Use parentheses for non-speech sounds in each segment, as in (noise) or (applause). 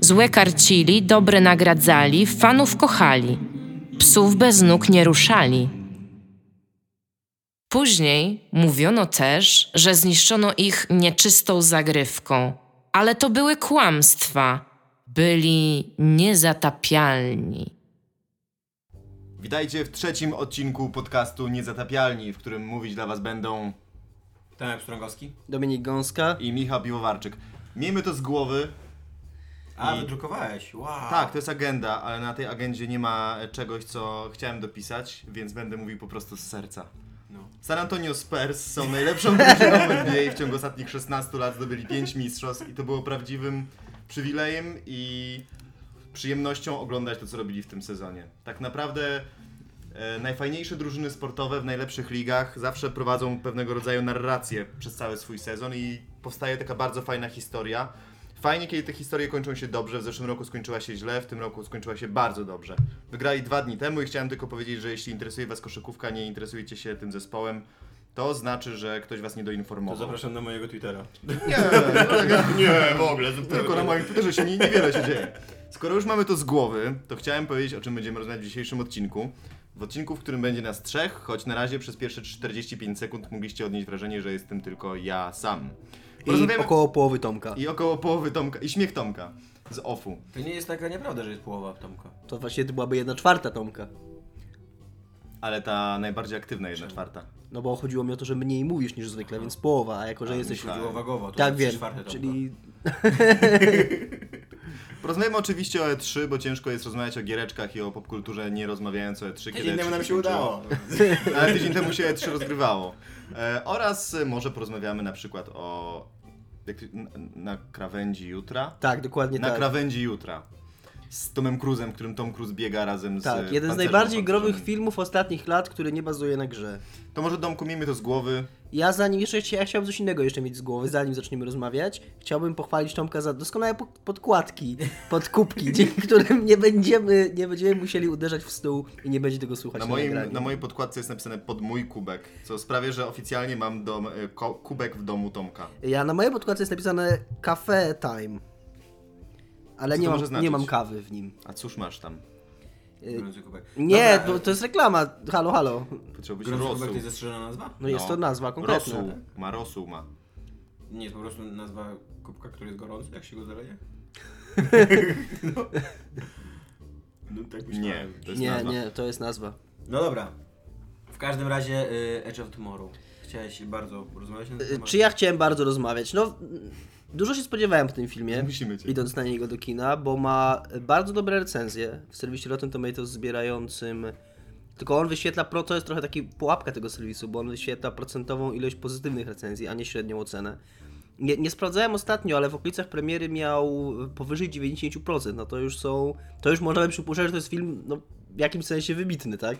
Złe karcili, dobre nagradzali, fanów kochali. Psów bez nóg nie ruszali. Później mówiono też, że zniszczono ich nieczystą zagrywką, ale to były kłamstwa. Byli niezatapialni. Witajcie w trzecim odcinku podcastu Niezatapialni, w którym mówić dla was będą Tomek Strągowski. Dominik Gąska. i Michał Piwowarczyk. Miejmy to z głowy. A, I- wydrukowałeś. Wow. Tak, to jest agenda, ale na tej agendzie nie ma czegoś, co chciałem dopisać, więc będę mówił po prostu z serca. No. San Antonio Spurs są najlepszą drużyną w NBA w ciągu ostatnich 16 lat, zdobyli 5 mistrzostw i to było prawdziwym przywilejem i przyjemnością oglądać to, co robili w tym sezonie. Tak naprawdę e, najfajniejsze drużyny sportowe w najlepszych ligach zawsze prowadzą pewnego rodzaju narrację przez cały swój sezon i powstaje taka bardzo fajna historia. Fajnie, kiedy te historie kończą się dobrze. W zeszłym roku skończyła się źle, w tym roku skończyła się bardzo dobrze. Wygrali dwa dni temu i chciałem tylko powiedzieć, że jeśli interesuje Was koszykówka, nie interesujecie się tym zespołem, to znaczy, że ktoś Was nie To doinformował. zapraszam na mojego Twittera. Nie, (laughs) nie, w ogóle. Tylko na moim Twitterze się nie, niewiele się dzieje. Skoro już mamy to z głowy, to chciałem powiedzieć, o czym będziemy rozmawiać w dzisiejszym odcinku. W odcinku, w którym będzie nas trzech, choć na razie przez pierwsze 45 sekund mogliście odnieść wrażenie, że jestem tylko ja sam. I Porozmawiamy- około połowy Tomka. I około połowy Tomka, i śmiech Tomka z offu. To nie jest taka nieprawda, że jest połowa Tomka. To właśnie to byłaby jedna czwarta Tomka. Ale ta najbardziej aktywna jedna czwarta. No bo chodziło mi o to, że mniej mówisz niż zwykle, więc połowa, a jako, że A, jesteś... myślałem. Chodziło wagowo, to Tak jest wiem, czwarte Tomka. czyli (laughs) Porozmawiamy oczywiście o E3, bo ciężko jest rozmawiać o giereczkach i o popkulturze nie rozmawiając o E3. kiedy Tydzień temu E3 nam się skończyło. udało. (laughs) Ale tydzień temu się E3 rozgrywało. E, oraz e, może porozmawiamy na przykład o na, na krawędzi jutra. tak, dokładnie Na tak. krawędzi jutra. Z Tomem Cruzem, którym Tom Cruise biega razem z Tak, jeden z najbardziej growych filmów ostatnich lat, który nie bazuje na grze. To może Domku miejmy to z głowy. Ja zanim jeszcze ja chciałbym coś innego jeszcze mieć z głowy, zanim zaczniemy rozmawiać, chciałbym pochwalić Tomka za doskonałe po- podkładki, (laughs) podkupki, (laughs) dzięki którym nie będziemy, nie będziemy musieli uderzać w stół i nie będzie tego słuchać Na, na, moim, nagraniu. na mojej podkładce jest napisane pod mój kubek, co sprawia, że oficjalnie mam dom, e, kubek w domu Tomka. Ja na mojej podkładce jest napisane cafe time. Ale Co nie mam, znaczyć? nie mam kawy w nim. A cóż masz tam? Gorący kubek. Nie, Dobra, to, to jest reklama. Halo, halo. Potrzebujesz Gorący kubek rosół. to jest zastrzeżona nazwa? No, jest to nazwa konkretna. Rosół. Ma rosół ma. Nie, jest po prostu nazwa kubka, który jest gorący, jak się go zaleje? no. (laughs) no tak myślałem. Nie, to jest Nie, nazwa. nie, to jest nazwa. No dobra. W każdym razie y, Edge of Tomorrow. Chciałeś bardzo porozmawiać na ten Y, temat? Czy ja chciałem bardzo rozmawiać? No, dużo się spodziewałem po tym filmie, Musimy cię. idąc na niego do kina, bo ma bardzo dobre recenzje w serwisie Rotten Tomatoes zbierającym. Tylko on wyświetla, pro, to jest trochę taki pułapka tego serwisu, bo on wyświetla procentową ilość pozytywnych recenzji, a nie średnią ocenę. Nie, nie sprawdzałem ostatnio, ale w okolicach premiery miał powyżej 90%. No to już są. To już możemy przypuszczać, że to jest film no, w jakimś sensie wybitny, tak?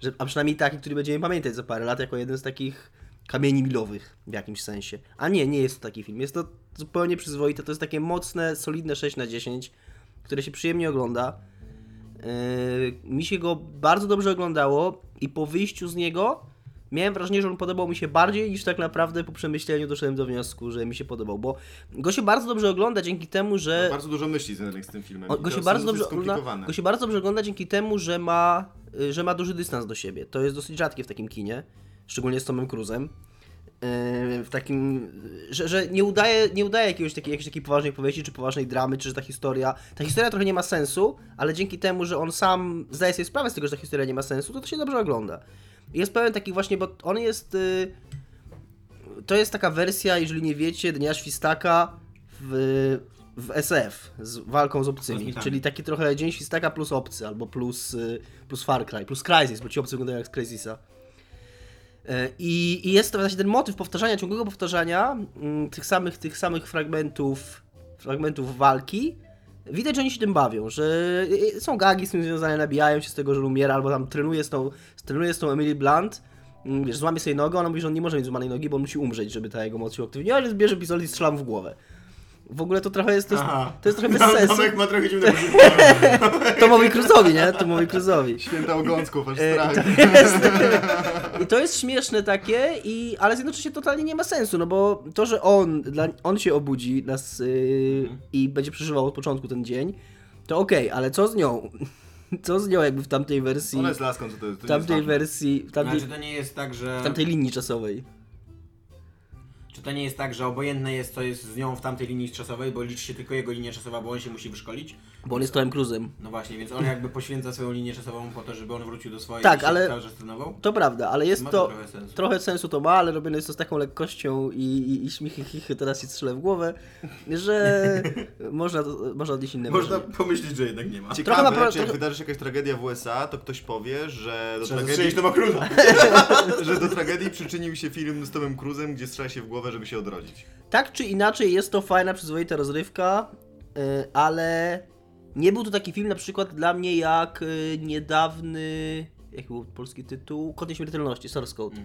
Że, a przynajmniej taki, który będziemy pamiętać za parę lat jako jeden z takich kamieni milowych w jakimś sensie. A nie, nie jest to taki film. Jest to zupełnie przyzwoite. To jest takie mocne, solidne 6 na 10, które się przyjemnie ogląda. Yy, mi się go bardzo dobrze oglądało i po wyjściu z niego miałem wrażenie, że on podobał mi się bardziej niż tak naprawdę po przemyśleniu doszedłem do wniosku, że mi się podobał, bo go się bardzo dobrze ogląda dzięki temu, że Bardzo dużo myśli związanych z tym filmem. go, się bardzo dobrze ogląda, go się bardzo dobrze ogląda dzięki temu, że ma, że ma duży dystans do siebie. To jest dosyć rzadkie w takim kinie, szczególnie z Tomem Cruzem. Yy, W takim, że, że nie udaje, nie udaje jakiegoś takiej, jakiejś takiej poważnej powieści, czy poważnej dramy, czy że ta historia. Ta historia trochę nie ma sensu, ale dzięki temu, że on sam zdaje sobie sprawę z tego, że ta historia nie ma sensu, to to się dobrze ogląda. Jest pełen taki właśnie, bo on jest. y, To jest taka wersja, jeżeli nie wiecie, Dnia Świstaka w, w SF z walką z obcymi. Kosmitami. Czyli taki trochę Dzień Świstaka plus obcy, albo plus, y, plus Far Cry, plus Crysis, bo ci obcy wyglądają jak z Crysisa. E, I, I jest to właśnie ten motyw powtarzania, ciągłego powtarzania mm, tych samych, tych samych fragmentów, fragmentów walki widać, że oni się tym bawią, że y, są gagi z tym związane, nabijają się z tego, że umiera, albo tam trenuje z tą, trenuje z tą Emily Blunt, mm, wiesz, złamie sobie nogę, ona mówi, że on nie może mieć złamanej nogi, bo on musi umrzeć, żeby ta jego moc się uaktywniła, więc bierze pistolet i strzela mu w głowę. W ogóle to trochę jest, to jest, to jest trochę bez sensu. Tomek ma trochę dziwnego (laughs) Tomowi Cruzowi, nie? Tomowi Cruzowi. Święta ogąsków, aż E, strach. (laughs) I to jest śmieszne takie, i, ale jednocześnie totalnie nie ma sensu, no bo to, że on, dla, on się obudzi nas yy, i będzie przeżywał od początku ten dzień, to okej, ale co z nią? (laughs) Co z nią jakby w tamtej wersji, Ona jest laską, co to jest. w To tamtej wersji, w tamtej, Znaczy to nie jest tak, że... w tamtej linii czasowej? Czy to nie jest tak, że obojętne jest, co jest z nią w tamtej linii czasowej, bo liczy się tylko jego linia czasowa, bo on się musi wyszkolić? Bo on jest Tomem Cruzem. No właśnie, więc on jakby poświęca swoją linię czasową po to, żeby on wrócił do swojej Tak, i ale- cały czas trenował? To prawda, ale jest Ma to, to trochę sensu. trochę sensu to ma, ale robione jest to z taką lekkością i, i, i śmichy, chichy, teraz się strzelę w głowę, że (laughs) można, można odnieść inne Można wrażenie. pomyśleć, że jednak nie ma. Ciekawe, Trochę ma pro- czy jak wydarzy się jakaś tragedia w USA, to ktoś powie, że do, Trzeba tragedii, Toma Cruza. (laughs) że do tragedii przyczynił się film z Tomem Cruzem, gdzie strzela się w głowę, żeby się odrodzić. Tak czy inaczej jest to fajna, przyzwoita rozrywka, yy, ale nie był to taki film na przykład dla mnie jak yy, niedawny, jaki był polski tytuł? Kod Nieśmiertelności, Source Code.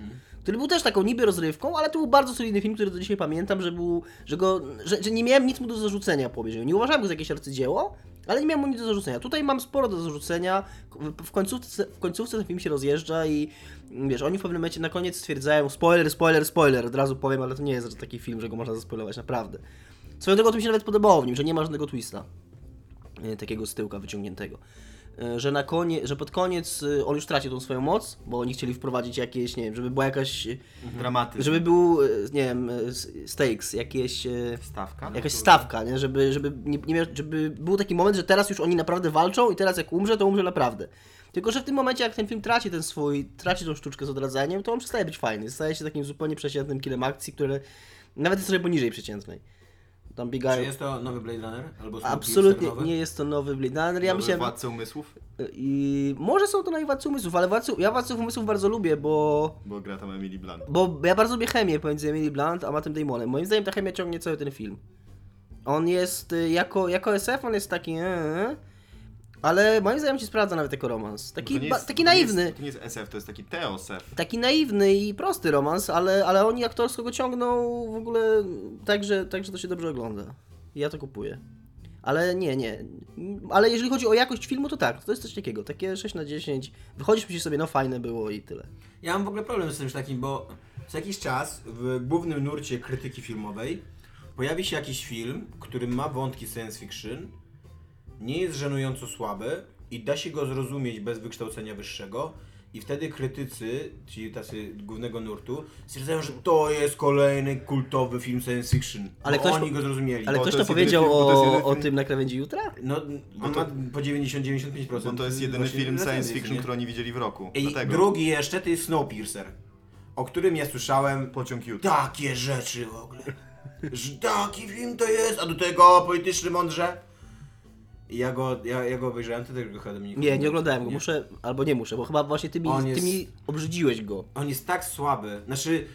Który był też taką niby rozrywką, ale to był bardzo solidny film, który do dzisiaj pamiętam, że był, że go, że, że nie miałem nic mu do zarzucenia po obejrzeniu. Nie uważałem go za jakieś arcydzieło, ale nie miałem mu nic do zarzucenia. Tutaj mam sporo do zarzucenia. W- W końcówce, w końcówce ten film się rozjeżdża i mm, wiesz, oni w pewnym momencie na koniec stwierdzają spoiler, spoiler, spoiler, od razu powiem, ale to nie jest taki film, że go można zaspoilować, naprawdę. Swoją drogą to mi się nawet podobało w nim, że nie ma żadnego twista. Takiego z tyłka wyciągniętego. E, Że na konie, że pod koniec e, on już traci tą swoją moc, bo oni chcieli wprowadzić jakieś, nie wiem, żeby była jakaś, e, Dramatyzm. żeby był, nie wiem, stakes, jakieś, Stawka? jakaś stawka, nie? Żeby, żeby, nie, nie żeby był taki moment, że teraz już oni naprawdę walczą i teraz jak umrze, to umrze naprawdę. Tylko, że w tym momencie, jak ten film traci ten swój, traci tą sztuczkę z odradzaniem, to on przestaje być fajny. Staje się takim zupełnie przeciętnym kinem akcji, które nawet jest trochę poniżej przeciętnej. Tam Czy biegają. jest to nowy Blade Runner? Albo Snowpiercer Absolutnie nowy? nie jest to nowy Blade Runner. Ja Nowy myślałem, Władca umysłów? i może są to najwładcy umysłów, ale władcy, ja władców umysłów bardzo lubię, bo Bo gra tam Emily Blunt. Bo ja bardzo lubię chemię pomiędzy Emily Blunt a Mattem Damonem. Moim zdaniem ta chemia ciągnie cały ten film. On jest, y, jako, jako SF, on jest taki, e, ale moim zdaniem się sprawdza nawet jako romans. Taki, To jest- taki to nie naiwny. Jest, to nie jest SF, to jest taki TOSF. Taki naiwny i prosty romans, ale, ale oni aktorsko go ciągną w ogóle tak, że, tak, że to się dobrze ogląda. Ja to kupuję. Ale nie, nie. Ale jeżeli chodzi o jakość filmu, to tak, to jest coś takiego. Takie 6 na 10. Wychodzisz, myślisz sobie, no fajne było i tyle. Ja mam w ogóle problem z czymś takim, bo co jakiś czas w głównym nurcie krytyki filmowej pojawi się jakiś film, który ma wątki science fiction, nie jest żenująco słaby i da się go zrozumieć bez wykształcenia wyższego i wtedy krytycy, ci tacy głównego nurtu, stwierdzają, że to jest kolejny kultowy film science fiction, Ale bo ktoś oni po- go zrozumieli. Ale Bo ktoś to to powiedział film- o, o tym na krawędzi jutra? No, on to- ma po 90-95%. Bo to jest jedyny film science fiction, nie? który oni widzieli w roku. I Dlatego drugi jeszcze to jest Snowpiercer, o którym ja słyszałem Pociąg Jut. takie rzeczy w ogóle. (laughs) Że taki film to jest, a do tego polityczny mądrze. I ja go, ja, ja go obejrzałem, ty tego chyba Dominik. Nie, nie oglądałem go, muszę, albo nie muszę, bo chyba właśnie ty mi, On ty jest- mi obrzydziłeś go. On jest tak słaby. Znaczy,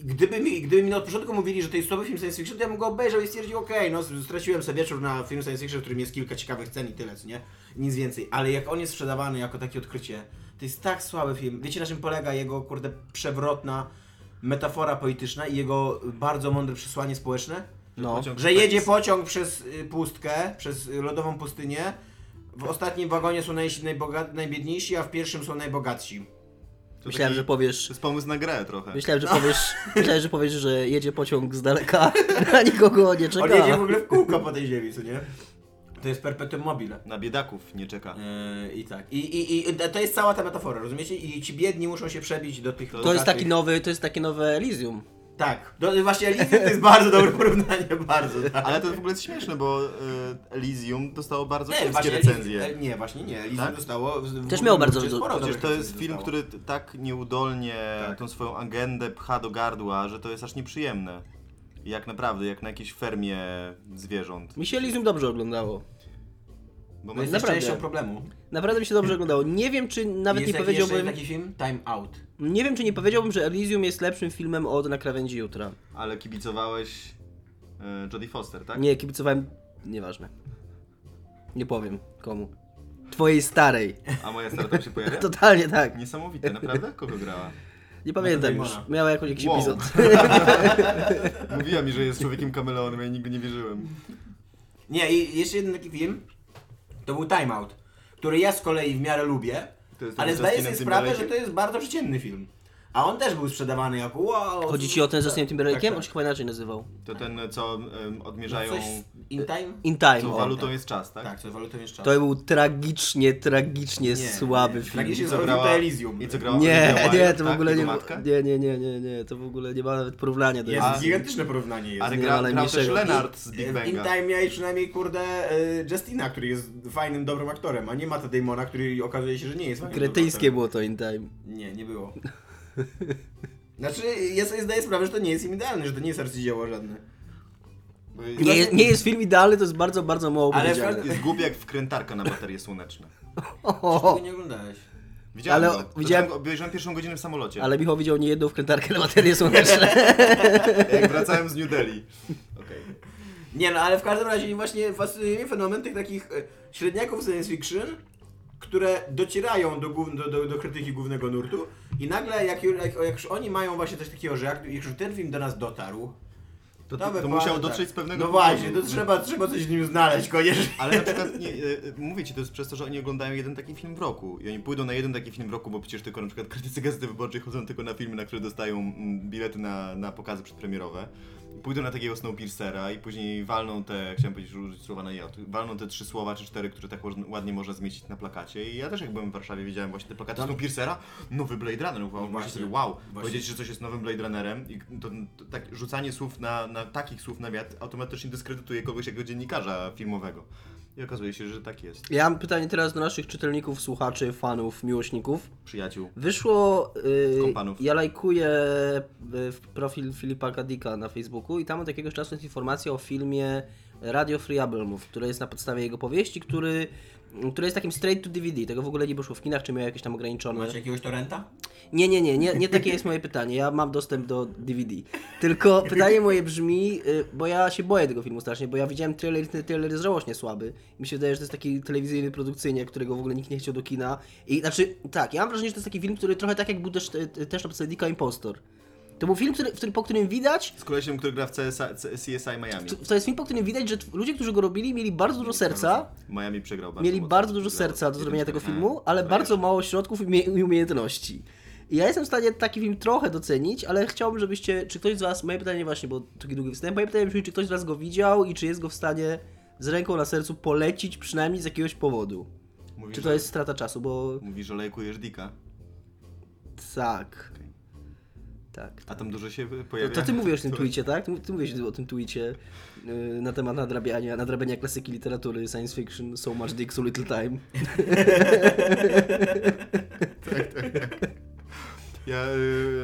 gdyby mi, gdyby mi od początku mówili, że to jest słaby film science fiction, to ja bym go obejrzał i stwierdził, okej, no straciłem sobie wieczór na film science fiction, w którym jest kilka ciekawych scen i tyle, co nie? Nic więcej. Ale jak on jest sprzedawany jako takie odkrycie, to jest tak słaby film. Wiecie na czym polega jego, kurde, przewrotna metafora polityczna i jego bardzo mądre przesłanie społeczne? No. Pociąg Że jedzie pociąg przez y, pustkę, przez y, lodową pustynię. W ostatnim wagonie są naj, najboga- najbiedniejsi, a w pierwszym są najbogatsi. To Myślałem, taki- że To powiesz, jest pomysł na grę trochę. myślałem, że powiesz, (laughs) myślałem, że powiesz, że jedzie pociąg z daleka, (laughs) a nikogo nie On jedzie w czeka. ogóle w kółko po tej ziemi, co nie? To jest perpetuum mobile. Na biedaków nie czeka. Yy, I tak. I, i, I to jest cała ta metafora, rozumiecie? I ci biedni muszą się przebić do tych To To jest taki nowy, to jest takie nowe Elysium. Tak. Do, właśnie Elysium to jest bardzo dobre (laughs) porównanie, bardzo. Tak. Ale to w ogóle jest śmieszne, bo y, Elysium dostało bardzo Nie, kiepskie recenzje. Elysium, nie, właśnie nie. Elysium Tak? dostało... w- Też miał bardzo dobrych Przecież to jest film, dostało. który tak nieudolnie Tak. tą swoją agendę pcha do gardła, że to jest aż nieprzyjemne. Jak naprawdę, jak na jakiejś fermie zwierząt. Mi się Elysium dobrze oglądało. Bo ma- jest Naprawdę. częścią problemu. Naprawdę mi się dobrze oglądało. Nie wiem, czy nawet jest nie powiedziałbym, taki film? Time Out. nie wiem, czy nie powiedziałbym, że Elysium jest lepszym filmem od Na krawędzi jutra. Ale kibicowałeś y, Jodie Foster, tak? Nie, kibicowałem, nieważne. Nie powiem komu. Twojej starej. A moja stara tam się pojawia? (laughs) Totalnie tak. Niesamowite, naprawdę? Kogo grała? Nie pamiętam już. Miała jakiś, jakiś Wow. epizod. (laughs) Mówiła mi, że jest człowiekiem kameleonem, ja nigdy nie wierzyłem. Nie, i jeszcze jeden taki film, to był Time Out, który ja z kolei w miarę lubię, To jest ale zdaję Justinem sobie sprawę, że Timberlake'em? to jest bardzo przeciętny film. A on też był sprzedawany jako wow. Chodzi ci o ten ze Justin Timberlake'em? Tak, tak. On się chyba inaczej nazywał. To ten, co No odmierzają... coś in time? In Time. Co o. walutą jest czas, tak? Tak, co walutą jest czas. To był tragicznie, tragicznie Nie, słaby nie. film. Tragicznie I co zrobił grała- to Elysium. I co grała Nie, Olivia nie, Wilde, to w tak? ogóle Jego nie, matka? nie, nie, nie, nie, nie, to w ogóle nie ma nawet porównania do Jest A- gigantyczne porównanie jest. Ale nie gra, grał też. Leonard z Big w Banga. In Time miałeś przynajmniej, kurde, y, Justina, który jest fajnym, dobrym aktorem, a nie Matta Damona, który okazuje się, że nie jest fajnym, Kretyńskie było to In Time. Nie, nie było. (laughs) Znaczy, ja sobie zdaję sprawę, że to nie jest im idealne, że to nie jest arcydzieło żadne. Nie, jest- nie jest film idealny, to jest bardzo, bardzo mało Ale powiedziane. Jest głupi jak wkrętarka na baterie słoneczne. (laughs) Tego nie oglądałeś. Widziałem Ale go. widziałem- Widziałem... go. Obejrzałem pierwszą godzinę w samolocie. Ale Michał widział nie jedną wkrętarkę na baterie słoneczne. (laughs) Jak wracałem z New Delhi. Okej. Nie no, ale w każdym razie właśnie fascynuje mnie fenomen tych takich e, średniaków science fiction, które docierają do, do, do, do krytyki głównego nurtu i nagle jak, jak, jak już oni mają właśnie coś takiego, że jak, jak już ten film do nas dotarł, To, to, to, musiał tak. dotrzeć z pewnego No właśnie, to trzeba, trzeba coś w nim znaleźć koniecznie. Ale na przykład, nie, e, mówię ci, to jest przez to, że oni oglądają jeden taki film w roku. I oni pójdą na jeden taki film w roku, bo przecież tylko na przykład krytycy Gazety Wyborczej chodzą tylko na filmy, na które dostają mm, bilety na, na pokazy przedpremierowe. Pójdą na takiego Snowpiercera i później walną te, chciałem powiedzieć, użyć słowa na jod, walną te trzy słowa czy cztery, które tak ładnie- można zmieścić na plakacie. I ja też jak byłem w Warszawie, widziałem właśnie te plakaty Tam- Snowpiercera, nowy Blade Runner. Wow, No właśnie, sobie, wow, właśnie. powiedzieć, że coś jest nowym Blade Runnerem i to, to tak, rzucanie słów na, na takich słów na wiatr automatycznie dyskredytuje kogoś jako dziennikarza filmowego. I okazuje się, że tak jest. Ja mam pytanie teraz do naszych czytelników, słuchaczy, fanów, miłośników. Przyjaciół. Wyszło, yy, Kompanów. ja lajkuję y, w profil Filipa Kadika na Facebooku i tam od jakiegoś czasu jest informacja o filmie Radio Free Albumów, które jest na podstawie jego powieści, który, który jest takim straight to DVD. Tego w ogóle nie wyszło w kinach, czy miał jakieś tam ograniczone. Macie jakiegoś torrenta? Nie, nie, nie, nie, nie takie jest moje pytanie. Ja mam dostęp do DVD. Tylko pytanie moje brzmi, y, bo ja się boję tego filmu strasznie, bo ja widziałem trailer, ten trailer jest żałośnie słaby. Mi się wydaje, że to jest taki telewizyjny produkcyjnie, którego w ogóle nikt nie chciał do kina. I znaczy, tak, ja mam wrażenie, że to jest taki film, który trochę tak jak był też, y, też na podstawie Dicka Impostor. To był film, który, w którym, po którym widać, Z kolesiem, który gra w CSI, CSI Miami. to, to jest film, po którym widać, że ludzie, którzy go robili, mieli bardzo dużo serca, Miami przegrał bardzo mieli mocno. bardzo dużo serca do zrobienia tego film. filmu, ale No bardzo mało środków i umie- i umiejętności. I ja jestem w stanie taki film trochę docenić, ale chciałbym, żebyście, czy ktoś z was, moje pytanie właśnie, bo taki długi wstęp, moje pytanie brzmi, czy ktoś z was go widział i czy jest go w stanie z ręką na sercu polecić przynajmniej z jakiegoś powodu. Mówisz, Czy to jest strata czasu, bo Mówisz, że lajkujesz Dika, tak. Tak. a tam dużo się To, pojawia. to ty mówisz o tym (laughs) To- tweetie, tak? Ty, mówisz o tym tweetie yy, na temat nadrabiania, nadrabiania klasyki literatury, science fiction, so much dick, so little time. (laughs) Ja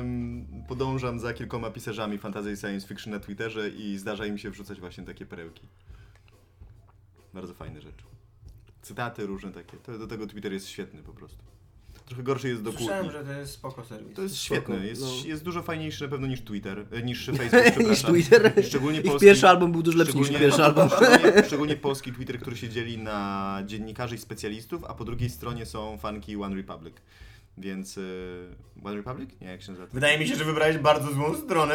ym, podążam za kilkoma pisarzami fantasy i science fiction na Twitterze i zdarza im się wrzucać właśnie takie perełki. Bardzo fajne rzeczy. Cytaty różne takie. To, do tego Twitter jest świetny po prostu. Trochę gorszy jest do Słyszałem, kłótni. że to jest spoko serwis. To jest Spoko, świetne, jest, no. jest dużo fajniejszy na pewno niż Twitter, e, niż (laughs) Facebook, przepraszam. niż Twitter. Szczególnie Ich polski, pierwszy album był dużo lepszy niż szczególnie- pierwszy album. (laughs) Szczególnie, szczególnie polski Twitter, który się dzieli na dziennikarzy i specjalistów, a po drugiej stronie są fanki One Republic. Więc... y, One Republic? Nie, jak się nazywa? Wydaje mi się, że wybrałeś bardzo złą stronę.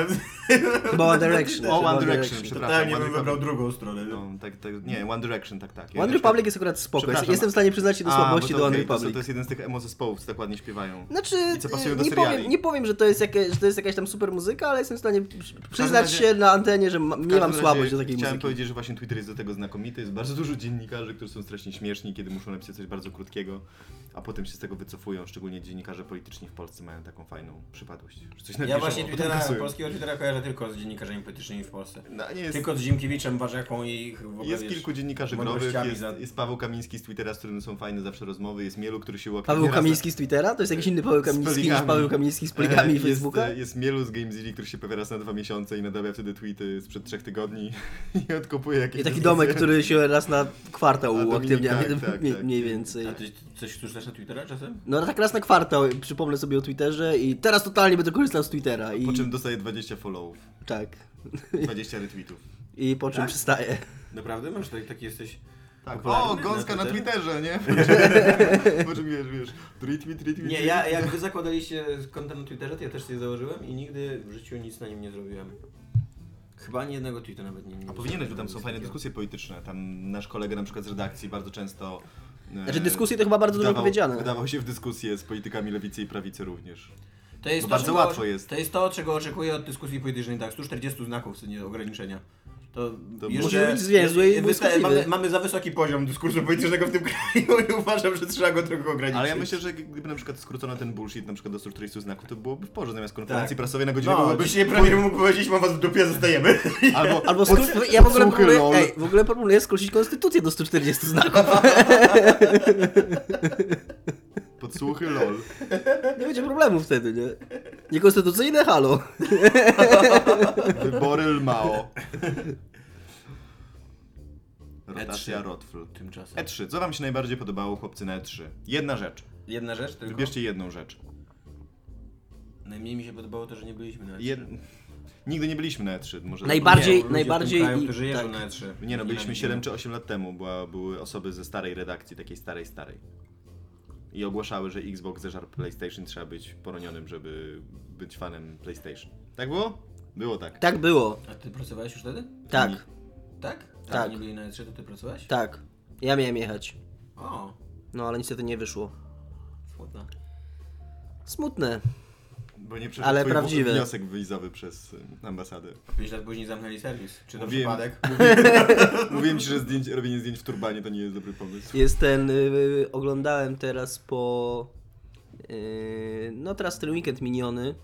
Chyba One Direction. O, One Direction, przepraszam. Totalnie bym wybrał drugą stronę. No, tak, tak, nie, One Direction, tak, tak. One Republic jest akurat spoko. Jestem w stanie przyznać się do słabości do One Republic. to jest jeden z tych emo zespołów, co tak ładnie śpiewają. Znaczy, I co pasuje do nie, powiem, nie powiem, że to, jest że to jest jakaś tam super muzyka, ale jestem w stanie przy- przyznać razie- się na antenie, że nie mam słabość do takiej Chciałem muzyki. powiedzieć, że właśnie Twitter jest do tego znakomity. Jest bardzo dużo dziennikarzy, którzy są strasznie śmieszni, kiedy muszą napisać coś bardzo krótkiego, a potem się z tego wycofują. Szczególnie dziennikarze polityczni w Polsce mają taką fajną przypadłość. Że coś Ja właśnie Twittera, polskiego Twittera kojarzę tylko z dziennikarzami politycznymi w Polsce. No, nie jest, Tylko z Ziemkiewiczem, Warzeką i ich w ogóle, jest wiesz, kilku dziennikarzy nowych, mądrościami jest, za- jest Paweł Kamiński z Twittera, z którym są fajne zawsze rozmowy, jest Mielu, który się łapie Paweł Kamiński z Twittera? To jest jakiś inny Paweł Kamiński niż. Paweł Kamiński z poligami E, jest, Facebooka? e, Jest Mielu z GameZilli, który się pojawia raz na dwa miesiące i nadawia wtedy tweety sprzed trzech tygodni (laughs) i odkopuje jakieś I taki dyskusje. domek, który się raz na kwartał uaktywnia, (laughs) tak, mniej- tak, mniej, tak. mniej więcej. Coś też na Twittera czasem? No tak raz na kwartał przypomnę sobie o Twitterze i teraz totalnie będę korzystał z Twittera i Po czym dostaje 20 followów, tak. 20 retweetów. I po czym Tak? przestaję. Naprawdę? Masz tak, taki jesteś... Tak. O, gąska na na Twitterze, nie? (laughs) Po czym wiesz, wiesz, tweet me, tweet me. Nie, ja jak wy zakładaliście kontent na Twitterze, to ja też sobie założyłem i nigdy w życiu nic na nim nie zrobiłem. Chyba ani jednego tweeta nawet nie, nie A powinieneś, bo tam są fajne dyskusje polityczne. Tam nasz kolega na przykład z redakcji bardzo często... e, Znaczy dyskusje to chyba bardzo dużo wdawał- powiedziane. Wydawał się w dyskusję z politykami lewicy i prawicy również. To jest to, bardzo czego, łatwo jest. To jest to, czego oczekuję od dyskusji politycznej, tak, 140 znaków, nie ograniczenia. To, To jeszcze, być zwięzły i wysta- mamy, mamy za wysoki poziom dyskursu politycznego w tym (laughs) kraju i uważam, że trzeba go trochę ograniczyć. Ale ja myślę, że gdyby na przykład skrócono ten bullshit na przykład do 140 znaków, to byłoby w porządku. Zamiast konferencji Tak. prasowej na godzinę No, byłoby... dzisiaj premier mógł powiedzieć, mam was w dupie, zostajemy. (laughs) Albo, Albo pod- skró- ja w ogóle proponuję, lol. ej, w ogóle proponuję skrócić konstytucję do 140 znaków. (laughs) Podsłuchy lol. Nie będzie problemu wtedy, nie? Niekonstytucyjne, halo. (laughs) Wybory Lmao. Rotacja E3. Rotfl. Tymczasem. E3. Co wam się najbardziej podobało, chłopcy, na E3? Jedna rzecz. Jedna rzecz tylko. Wybierzcie jedną rzecz. Najmniej mi się podobało to, że nie byliśmy na E3. Jed... Nigdy nie byliśmy na E3. Może... Najbardziej- ludzie najbardziej W tym kraju, i- którzy jeżdżą tak. na E3. Nie no, byliśmy Nienawidzimy. 7 czy 8 lat temu, bo były osoby ze starej redakcji, takiej starej, starej. I ogłaszały, że Xbox zeżarł PlayStation, trzeba być poronionym, żeby być fanem PlayStation. Tak było? Było tak. Tak było. A ty pracowałeś już wtedy? Tak, Tak? Tak. Oni byli na E3, to ty pracowałeś? tak. Ja miałem jechać. O, No, ale niestety nie wyszło. smutno. Smutne. Bo nie przeszedł Ale twój prawdziwe. wniosek wizowy przez y, ambasadę. 5 lat później zamknęli serwis. Czy to Mówiłem. przypadek? (laughs) Mówiłem ci, że zdjęć, robienie zdjęć w turbanie to nie jest dobry pomysł. Jest ten, y, oglądałem teraz po, y, no teraz ten weekend miniony,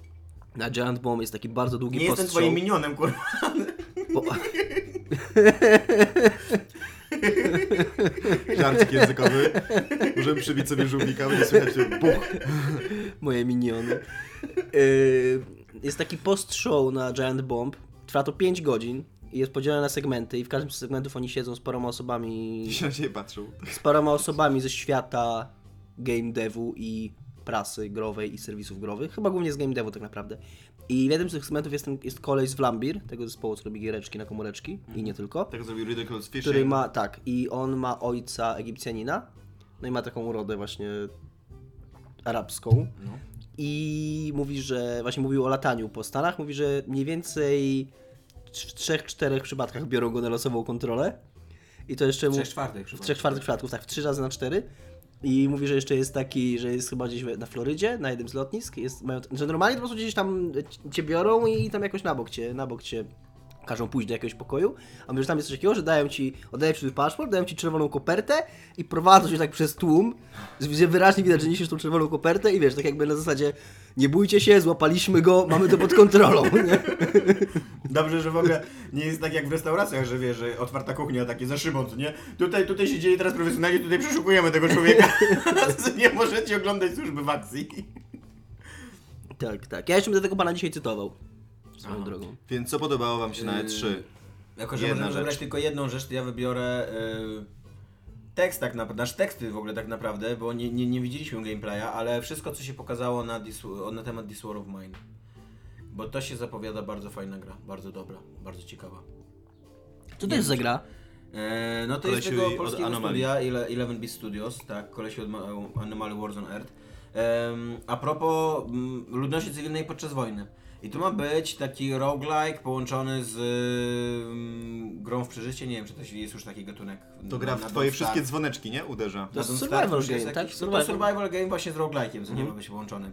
na Giant Bomb jest taki bardzo długi Nie jestem postshow. twoim minionem, kurwa. Po, (laughs) (laughs) (laughs) Żarcik językowy. Możemy przybić sobie żółwika, będzie słychać buch. moje miniony. Y, jest taki post-show na Giant Bomb, trwa to 5 godzin i jest podzielone na segmenty i w każdym z segmentów oni siedzą z paroma osobami, I się na patrzą. z paroma osobami ze świata game devu i prasy growej i serwisów growych, chyba głównie z game devu tak naprawdę. I jednym z tych segmentów jest, ten, jest koleś z Vlambir, tego zespołu, co robi giereczki na komóreczki i nie tylko. Tak zrobił Ridiculous Fishing. który ma, tak, i on ma ojca Egipcjanina, no i ma taką urodę właśnie arabską. No. I mówi, że właśnie mówił o lataniu po Stanach, mówi, że mniej więcej w trzech, czterech przypadkach biorą go na losową kontrolę. I to jeszcze W trzech czwartych W trzech czwartych przypadków, tak, w trzy razy na cztery. I mówi, że jeszcze jest taki, że jest chyba gdzieś na Florydzie, na jednym z lotnisk. Jest, mają, że normalnie to po prostu gdzieś tam cię biorą i tam jakoś na bok cię, na bok cię każą pójść do jakiegoś pokoju. A że tam jest coś takiego, że dają ci, oddają ci swój paszport, dają ci czerwoną kopertę i prowadzą cię tak przez tłum, gdzie wyraźnie widać, że niesiesz tą czerwoną kopertę i wiesz, tak jakby na zasadzie nie bójcie się, złapaliśmy go, mamy to pod kontrolą. (laughs) Nie? Dobrze, że w ogóle nie jest tak jak w restauracjach, że wiesz, że otwarta kuchnia, takie za szybą, co nie? Tutaj, tutaj się dzieje teraz profesjonalnie, tutaj przeszukujemy tego człowieka. (laughs) nie możecie oglądać służby w akcji. Tak, tak. Ja jeszcze będę tego pana dzisiaj cytował. Swoją Aha. drogą. Więc co podobało wam się na E E3? Yy, Jako, że Jedna możemy rzecz. wybrać tylko jedną rzecz, to ja wybiorę yy, tekst tak naprawdę, nasz teksty w ogóle tak naprawdę, bo nie, nie, nie widzieliśmy gameplaya, ale wszystko co się pokazało na, This, na temat This War of Mine. Bo to się zapowiada bardzo fajna gra, bardzo dobra, bardzo ciekawa. Co to jest za gra? E, no to Kolesiu jest tego od polskiego Anomaly. studia, Ele- Eleven Beast Studios, tak, kolesi od Ma- Anomaly Wars on Earth. Em, a propos mm, ludności cywilnej podczas wojny. I tu ma być taki roguelike połączony z mm, grą w przeżycie, nie wiem czy to jest już taki gatunek. To gra w twoje wszystkie dzwoneczki, nie? Uderza. To jest Don't survival game, tak? no Survival. To survival game właśnie z roguelike'iem, co nie ma być połączony.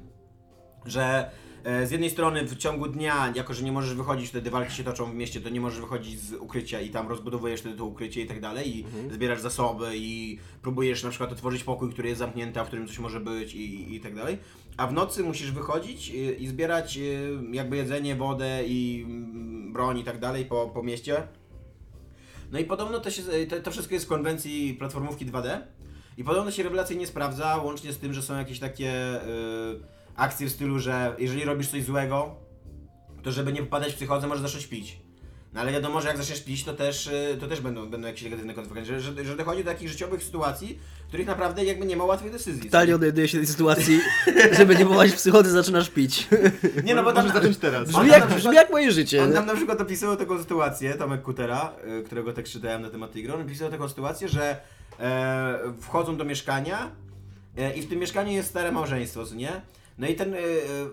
Że e, z jednej strony w ciągu dnia, jako że nie możesz wychodzić, wtedy walki się toczą w mieście, to nie możesz wychodzić z ukrycia i tam rozbudowujesz wtedy to ukrycie i tak dalej i zbierasz zasoby i próbujesz na przykład otworzyć pokój, który jest zamknięty, a w którym coś może być i, i tak dalej. A w nocy musisz wychodzić i, i zbierać y, jakby jedzenie, wodę i mm, broń i tak dalej po, po mieście. No i podobno to, się, to, to wszystko jest w konwencji platformówki 2D. I podobno się rewelacyjnie sprawdza, łącznie z tym, że są jakieś takie y, akcje w stylu, że jeżeli robisz coś złego, to żeby nie popadać w psychodę, możesz zacząć pić. No ale wiadomo, że jak zaczniesz pić, to też, y, to też będą, będą jakieś negatywne konsekwencje. Że, że, że dochodzi do takich życiowych sytuacji, w których naprawdę jakby nie ma łatwych decyzji. Totalnie odnajduję się w tej sytuacji, (laughs) żeby nie popaść w psychody, zaczynasz pić. Nie no, bo tam, Możesz zacząć teraz. Brzmi jak, na brzmi przykład- jak moje życie. On tam na przykład opisywał taką sytuację, Tomek Kutera, y, którego tekst czytałem na temat tej gry, on opisywał taką sytuację, że e, wchodzą do mieszkania e, i w tym mieszkaniu jest stare małżeństwo, co nie? No i ten e, e,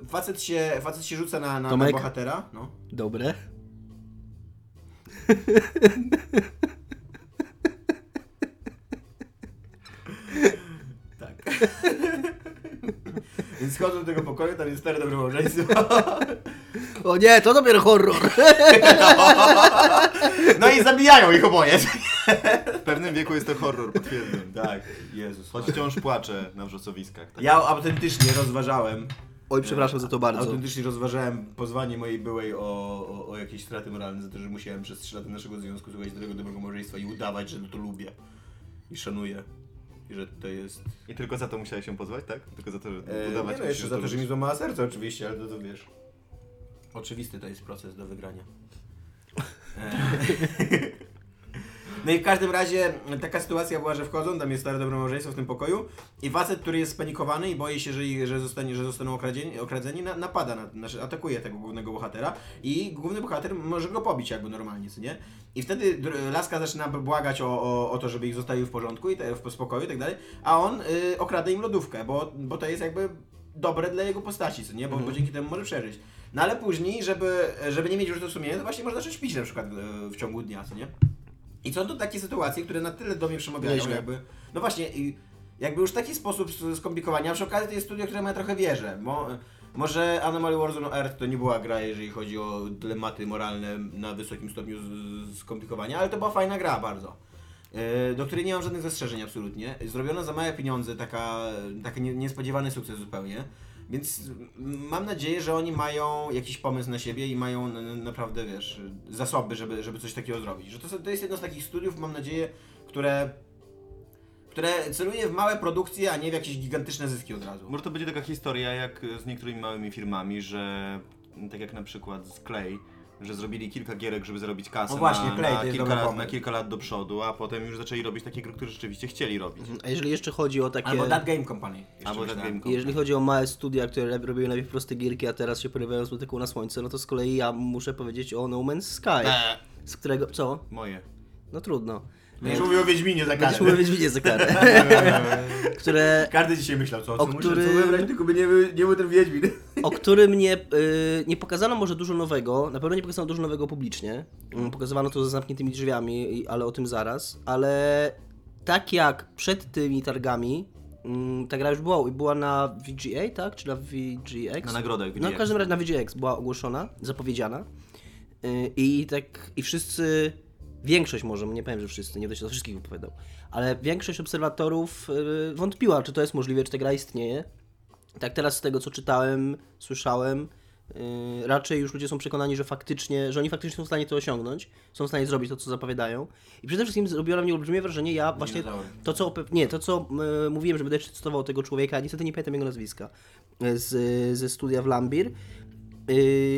facet, się, facet się rzuca na, na, na Tomek? bohatera. No. Dobre. Tak. (laughs) Więc schodzą do tego pokoju, tam jest stare dobre małżeństwo. O nie, to dopiero horror. (laughs) No i zabijają ich oboje. W pewnym wieku jest to horror, potwierdzam. Tak, Jezus. Choć wciąż płaczę na wrzosowiskach. Tak. Ja autentycznie rozważałem. Oj, przepraszam za to bardzo. Autentycznie rozważałem pozwanie mojej byłej o, o, o jakieś straty moralne za to, że musiałem przez 3 lata naszego związku słuchać do tego dobrego małżeństwa i udawać, że to lubię. I szanuję. I że to jest. I tylko za to musiałeś się pozwać, tak? Tylko za to, że E, udawać nie no, jeszcze za to, że mi złamała serce oczywiście, ale to, to wiesz. Oczywisty to jest proces do wygrania. E, (laughs) No i w każdym razie taka sytuacja była, że wchodzą, tam jest stare dobre małżeństwo w tym pokoju i facet, który jest spanikowany i boi się, że, że, zostanie, że zostaną okradzieni, okradzeni na, napada, na, znaczy atakuje tego głównego bohatera i główny bohater może go pobić jakby normalnie, co nie? I wtedy Laska zaczyna błagać o, o, o to, żeby ich zostawił w porządku i te, w spokoju i tak dalej, a on y, okrada im lodówkę, bo, bo to jest jakby dobre dla jego postaci, co nie? Bo, bo dzięki temu może przeżyć. No ale później, żeby, żeby nie mieć już sumienia, to właśnie można zacząć pić na przykład y, w ciągu dnia, co nie? I są to takie sytuacje, które na tyle do mnie przemawiają, Nieźle. jakby. No właśnie, jakby już taki sposób skomplikowania, przy okazji to jest studio, które ja trochę wierzę. Mo, może Anomaly Warzone Earth to nie była gra, jeżeli chodzi o dylematy moralne na wysokim stopniu skomplikowania, ale to była fajna gra bardzo. e, Do której nie mam żadnych zastrzeżeń absolutnie. Zrobiona za małe pieniądze, taka, taki nie- niespodziewany sukces zupełnie. Więc mam nadzieję, że oni mają jakiś pomysł na siebie i mają naprawdę, wiesz, zasoby, żeby, żeby coś takiego zrobić. Że to, to jest jedno z takich studiów, mam nadzieję, które, które celuje w małe produkcje, a nie w jakieś gigantyczne zyski od razu. Może to będzie taka historia jak z niektórymi małymi firmami, że tak jak na przykład z Clay, że zrobili kilka gierek, żeby zarobić kasę No właśnie, na, Clay na, jest kilka dobry lat, pomysł. na kilka lat do przodu, a potem już zaczęli robić takie gry, które rzeczywiście chcieli robić. A jeżeli jeszcze chodzi o takie... Albo That Game Company. jeszcze Albo That myślałem. Game Company. Jeżeli chodzi o małe studia, które robiły najpierw proste gierki, a teraz się porywają z motyką na słońce, no to z kolei ja muszę powiedzieć o No Man's Sky, Eee. z którego... Co? Moje. No trudno. Będziesz mówił (laughs) o Wiedźminie za karę. mówić widzieć za karę. które, Każdy dzisiaj myślał, co, co O muszę którym- co wybrać, tylko by nie, był- nie był ten Wiedźmin. o którym (laughs) nie, y, nie pokazano może dużo nowego, na pewno nie pokazano dużo nowego publicznie. Mm, Pokazywano to za zamkniętymi drzwiami, ale o tym zaraz. Ale tak jak przed tymi targami, mm, ta gra już była, była na VGA, tak? Czy na VGX? Na nagrodach No w VGX. każdym razie na VGX była ogłoszona, zapowiedziana. Y, I tak, i wszyscy, większość może, nie powiem, że wszyscy, nie będę się za wszystkich wypowiadał, ale większość obserwatorów y, wątpiła, czy to jest możliwe, czy ta gra istnieje. Tak teraz z tego, co czytałem, słyszałem, y, raczej już ludzie są przekonani, że faktycznie, że oni faktycznie są w stanie to osiągnąć, są w stanie zrobić to, co zapowiadają. I przede wszystkim zrobiło na mnie olbrzymie wrażenie, ja właśnie to, co, nie, to, co y, mówiłem, że będę cytował tego człowieka, niestety nie pamiętam jego nazwiska, z, ze studia w Lambir,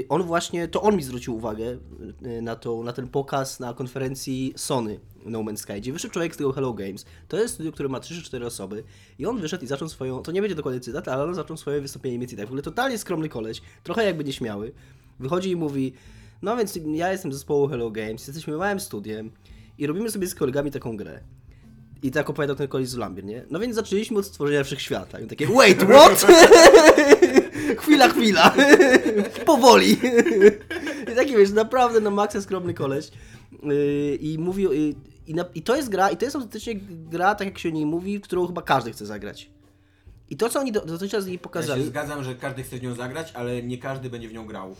on właśnie, to on mi zwrócił uwagę yy, na, to, na ten pokaz na konferencji Sony No Man's Sky, gdzie wyszedł człowiek z tego Hello Games. To jest studio, które ma 3 czy 4 osoby i on wyszedł i zaczął swoją, to nie będzie dokładnie cytat, ale on zaczął swoje wystąpienie mieć tak. W ogóle totalnie skromny koleś, trochę jakby nieśmiały. Wychodzi i mówi, no więc ja jestem z zespołu Hello Games, jesteśmy małym studiem i robimy sobie z kolegami taką grę. I tak opowiadał ten koleś z Lambir, nie? No więc zaczęliśmy od stworzenia wszechświata. I takie, wait, what? (laughs) chwila, chwila. Powoli. Taki wiesz, naprawdę na maksa skromny koleś. Yy, I mówił, i, na, i to jest gra, i to jest autentycznie gra, tak jak się o niej mówi, którą chyba każdy chce zagrać. I to, co oni do- dotychczas z niej Ja się pokazali, zgadzam, że każdy chce w nią zagrać, ale nie każdy będzie w nią grał.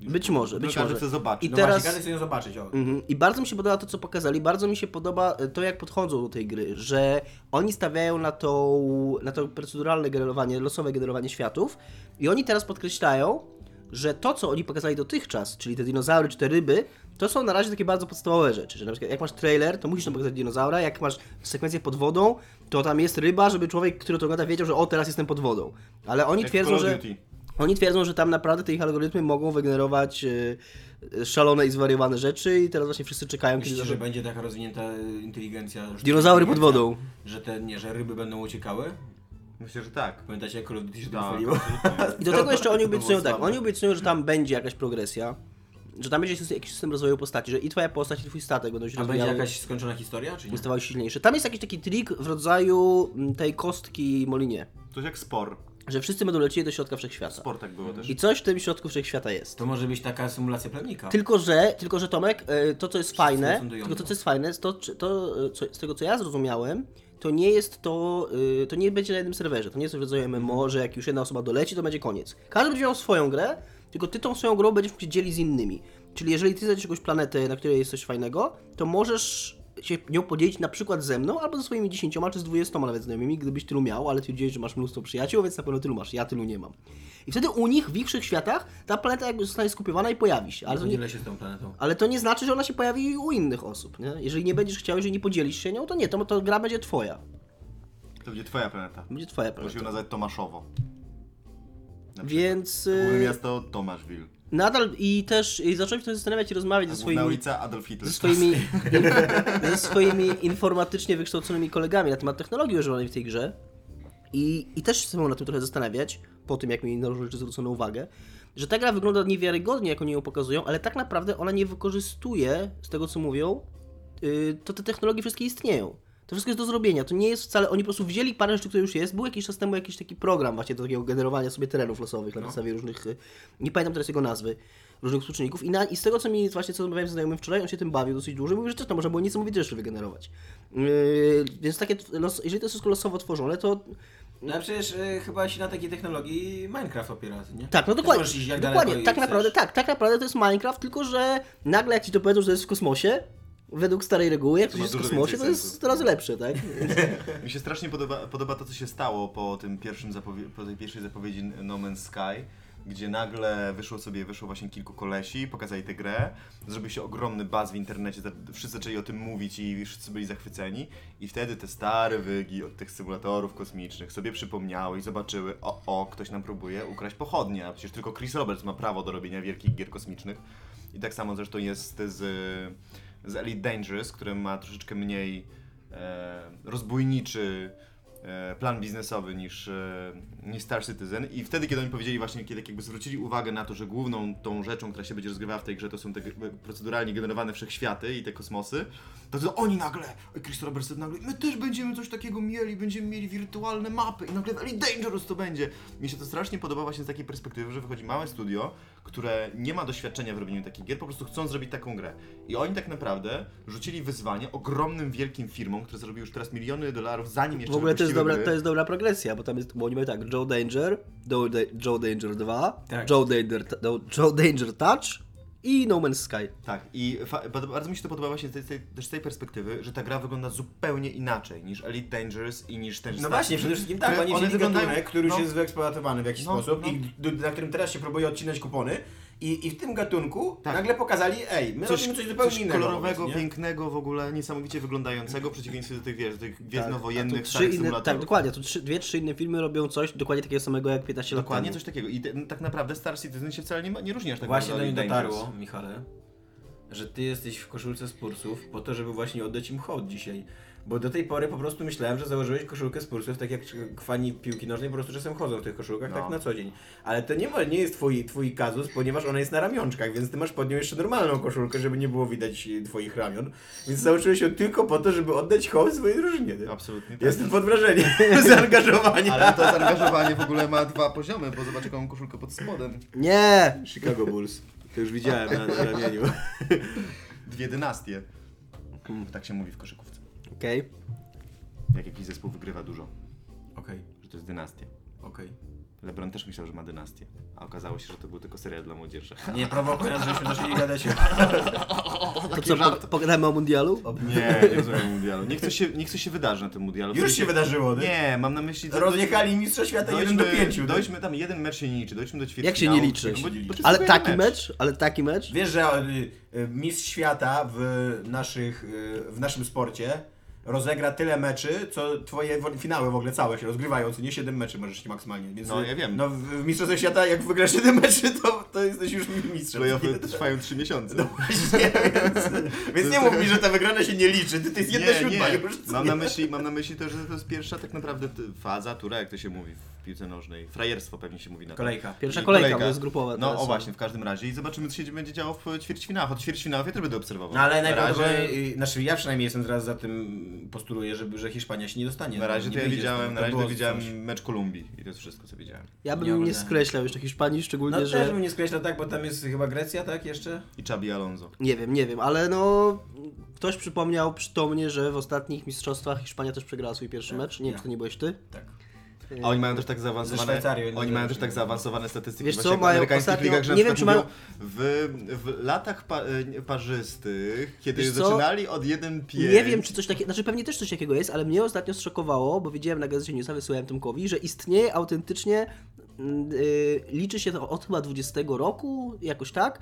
Być może, być może. chce zobaczyć. I No teraz... właśnie, chce zobaczyć, o. Mhm. I bardzo mi się podoba to, co pokazali. Bardzo mi się podoba e, to, jak podchodzą do tej gry, że oni stawiają na to, na to proceduralne generowanie, losowe generowanie światów i oni teraz podkreślają, że to, co oni pokazali dotychczas, czyli te dinozaury czy te ryby, to są na razie takie bardzo podstawowe rzeczy, że na przykład jak masz trailer, to musisz tam pokazać dinozaura, jak masz sekwencję pod wodą, to tam jest ryba, żeby człowiek, który to ogląda, wiedział, że o, teraz jestem pod wodą. Ale oni Jak twierdzą, że... Duty. Oni twierdzą, że tam naprawdę te ich algorytmy mogą wygenerować e, e, szalone i zwariowane rzeczy i teraz właśnie wszyscy czekają, kiedy Myślicie, że będzie taka rozwinięta y, inteligencja? Dinozaury pod wodą. Że te, nie, że ryby będą uciekały? Myślę, że tak. Pamiętacie jak Call of Duty się to Tak. (laughs) I do tego jeszcze oni To obiecują tak, oni obiecują, że tam będzie jakaś progresja, że tam będzie jakiś system rozwoju postaci, że i twoja postać, i twój statek będą się A będzie jakaś skończona historia, czy nie? stawały silniejsze. Tam jest jakiś taki trik w rodzaju mm, tej kostki Molinie, Coś jak spor. Że wszyscy będą lecieli do środka wszechświata. Tak było też. I coś w tym środku wszechświata jest. To może być taka symulacja plemnika. Tylko, że, tylko, że Tomek, e, to co jest fajne, sądują tylko to co jest fajne, jest to, to e, co, z tego co ja zrozumiałem, to nie jest to, e, to nie będzie na jednym serwerze, to nie jest rodzaju MMO, że jak już jedna osoba doleci, to będzie koniec. Każdy będzie miał swoją grę, tylko ty tą swoją grą będziesz mógł się dzielić z innymi. Czyli jeżeli ty znajdziesz jakąś planetę, na której jest coś fajnego, to możesz się nią podzielić na przykład ze mną, albo ze swoimi 10 czy z 20 nawet znajomymi, gdybyś tylu miał, ale ty widziałeś, że masz mnóstwo przyjaciół, więc na pewno tylu masz, ja tylu nie mam. I wtedy u nich, w ich światach, ta planeta jakby zostanie skupiowana i pojawi się. Ale to nie, się z tą planetą. ale to nie znaczy, że ona się pojawi u innych osób, nie? Jeżeli nie będziesz chciał, jeżeli nie podzielisz się nią, to nie, to, to gra będzie twoja. To będzie twoja planeta. Będzie twoja Musimy planeta. nazwać Tomaszowo. Na Więc Główne y, miasto Tomaszwil. Nadal i też i zacząłem się zastanawiać i rozmawiać ze swoimi, ulica Adolf Hitler. ze swoimi, in, ze swoimi informatycznie wykształconymi kolegami na temat technologii używanej w tej grze. I, I też się na tym trochę zastanawiać, po tym jak mi na różne rzeczy zwrócono uwagę, że ta gra wygląda niewiarygodnie, jak oni ją pokazują, ale tak naprawdę ona nie wykorzystuje, z tego co mówią, yy, to te technologie wszystkie istnieją. To wszystko jest do zrobienia. To nie jest wcale. Oni po prostu wzięli parę rzeczy, które już jest. Był jakiś czas temu jakiś taki program właśnie do takiego generowania sobie terenów losowych na podstawie różnych. y, Nie pamiętam teraz jego nazwy. Różnych współczynników. I, na, I z tego, co mi właśnie co rozmawiałem z znajomym wczoraj, on się tym bawił dosyć dużo. Mówił, że też to można było niesamowite rzeczy wygenerować. Yy, więc takie. Los, jeżeli to jest wszystko losowo tworzone, to No przecież y, chyba się na takiej technologii Minecraft opiera, nie? Tak, no dokładnie. możesz iść jak dokładnie. Tak chcesz. naprawdę, tak, tak naprawdę to jest Minecraft, tylko że nagle jak ci to powiedzą, że to jest w kosmosie, według starej reguły, jak coś jest w kosmosie, to jest coraz lepsze, tak? (laughs) Mi się strasznie podoba, podoba to, co się stało po tym pierwszym po tej pierwszej zapowiedzi No Man's Sky, gdzie nagle wyszło sobie, wyszło właśnie kilku kolesi, pokazali tę grę, zrobił się ogromny buzz w internecie, wszyscy zaczęli o tym mówić i wszyscy byli zachwyceni. I wtedy te stare wygi od tych symulatorów kosmicznych sobie przypomniały i zobaczyły, o, o, ktoś nam próbuje ukraść pochodnie, a przecież tylko Chris Roberts ma prawo do robienia wielkich gier kosmicznych. I tak samo zresztą jest z, z Elite Dangerous, który ma troszeczkę mniej e, rozbójniczy e, plan biznesowy niż, e, niż Star Citizen i wtedy, kiedy oni powiedzieli właśnie, kiedy jakby zwrócili uwagę na to, że główną tą rzeczą, która się będzie rozgrywała w tej grze, to są te proceduralnie generowane wszechświaty i te kosmosy, to, to oni nagle, Chris Robertson nagle, my też będziemy coś takiego mieli, będziemy mieli wirtualne mapy i nagle w Elite Dangerous to będzie. Mi się to strasznie podoba właśnie z takiej perspektywy, że wychodzi małe studio, które nie ma doświadczenia w robieniu takich gier, po prostu chcą zrobić taką grę. I oni tak naprawdę rzucili wyzwanie ogromnym, wielkim firmom, które zrobiły już teraz miliony dolarów, zanim jeszcze W ogóle to jest, dobra, gry. to jest dobra progresja, bo tam jest, bo oni mają tak, Joe Danger, Joe, Joe Danger 2, Tak. Joe, Danger, no, Joe Danger Touch i No Man's Sky. Tak, i bardzo- mi się to podoba właśnie z tej, tej, też z tej perspektywy, że ta gra wygląda zupełnie inaczej niż Elite Dangerous i niż ten No właśnie, przede wszystkim tak, oni wzięli gatunek, który już no, jest wyeksploatowany w jakiś No, sposób no. i na którym teraz się próbuje odcinać kupony i, i w tym gatunku Tak. nagle pokazali, ej, my coś, robimy coś zupełnie coś innego. kolorowego, nie? pięknych, w ogóle niesamowicie wyglądającego, w przeciwieństwie do tych, wiesz, tych Tak, gwiezdnowojennych starych trzy inne, symulatorów. Tak, dokładnie, to trzy, dwie, trzy inne filmy robią coś dokładnie takiego samego jak 15 lat Dokładnie temu. coś takiego. I te, tak naprawdę Star Citizen się wcale nie, ma, nie różni aż tak Właśnie bardzo do od mnie Dangerous. dotarło, Michale, że ty jesteś w koszulce Spursów po to, żeby właśnie oddać im hołd dzisiaj. Bo do tej pory po prostu myślałem, że założyłeś koszulkę Spursów, tak jak fani piłki nożnej po prostu czasem chodzą w tych koszulkach, No. tak na co dzień. Ale to nie, nie jest twój, twój kazus, ponieważ ona jest na ramionczkach, więc ty masz pod nią jeszcze normalną koszulkę, żeby nie było widać e, twoich ramion. Więc założyłeś ją tylko po to, żeby oddać hołd swojej drużynie. nie? Absolutnie tak. Jestem pod wrażeniem (laughs) zaangażowania. Ale to zaangażowanie w ogóle ma dwa poziomy, bo zobacz jaką koszulkę pod spodem. Nie! Chicago Bulls. To już widziałem na, na ramieniu. Dwie dynastie. Tak się mówi w koszykówce. Okej. Jak jakiś zespół wygrywa dużo, Okej, że to jest dynastia. okej. LeBron też myślał, że ma dynastię, a okazało się, że to był tylko serial dla młodzieży. (laughs) Nie prowokuj nas, żebyśmy zaczęli gadać (laughs) To co, po, pogadamy o mundialu? Nie, nie (laughs) rozumiem mundialu. Niech coś się, niech coś się wydarzy na tym mundialu. Już się wydarzyło, nie? Nie, mam na myśli... Rozjechali mistrza świata 1 do 5. Dojdźmy tam, jeden mecz się nie liczy, dojdźmy do ćwierćfinału. Jak się nie liczy? No bo- bo to jest Ale taki mecz, ale taki mecz? Wiesz, że y, y, mistrz świata w, naszych, y, w naszym sporcie rozegra tyle meczy, co twoje wo- finały w ogóle całe się rozgrywają, co nie 7 meczy możesz się maksymalnie. Więc, No, ja wiem. No, w, w Mistrzostwie Świata, jak wygrasz 7 meczy, to, to jesteś już mistrzem. Playoffy (laughs) trwają 3 miesiące. No właśnie, więc, więc nie mów mi, że ta wygrana się nie liczy, ty, to jest jedna siódma już. Mam na myśli, mam na myśli to, że to jest pierwsza tak naprawdę t- faza, tura, jak to się mówi piłce nożnej. Frajerstwo pewnie się mówi na to. Kolejka. Pierwsza I kolejka, bo jest grupowa No o właśnie, w każdym razie i zobaczymy co się będzie działo w ćwierćfinałach. Od ćwierćfinałów ja też będę obserwował. No ale na najprawdopodobniej, razie, znaczy ja przynajmniej jestem teraz za tym, postuluję, żeby, że Hiszpania się nie dostanie. na razie to ja widziałem, na razie to widziałem coś. mecz Kolumbii i to jest wszystko co widziałem. Ja bym Nie nie, skreślał jeszcze Hiszpanii, szczególnie, No że... też bym nie skreślał tak, bo tam jest chyba Grecja, tak jeszcze? I Chabi Alonso. Nie wiem, nie wiem, ale no... Ktoś przypomniał przytomnie, że w ostatnich mistrzostwach Hiszpania też przegrała swój pierwszy Tak, mecz. Nie wiem, ja. czy to nie byłeś ty? Tak. A oni mają też tak zaawansowane. Szwajcarią, Oni mają też tak zaawansowane statystyki Wiesz właśnie co, jak w mają amerykańskich ostatnio- ligach, że nie wiem, przykład czy mówią, w, w latach pa, e, parzystych, kiedy Wiesz co? zaczynali od 1-5. Nie wiem, czy coś takiego, znaczy pewnie też coś takiego jest, ale mnie ostatnio zszokowało, bo widziałem na gazecie Newsa, wysłałem Tomkowi, że istnieje autentycznie, mm, y, liczy się to od chyba 20 roku, jakoś tak,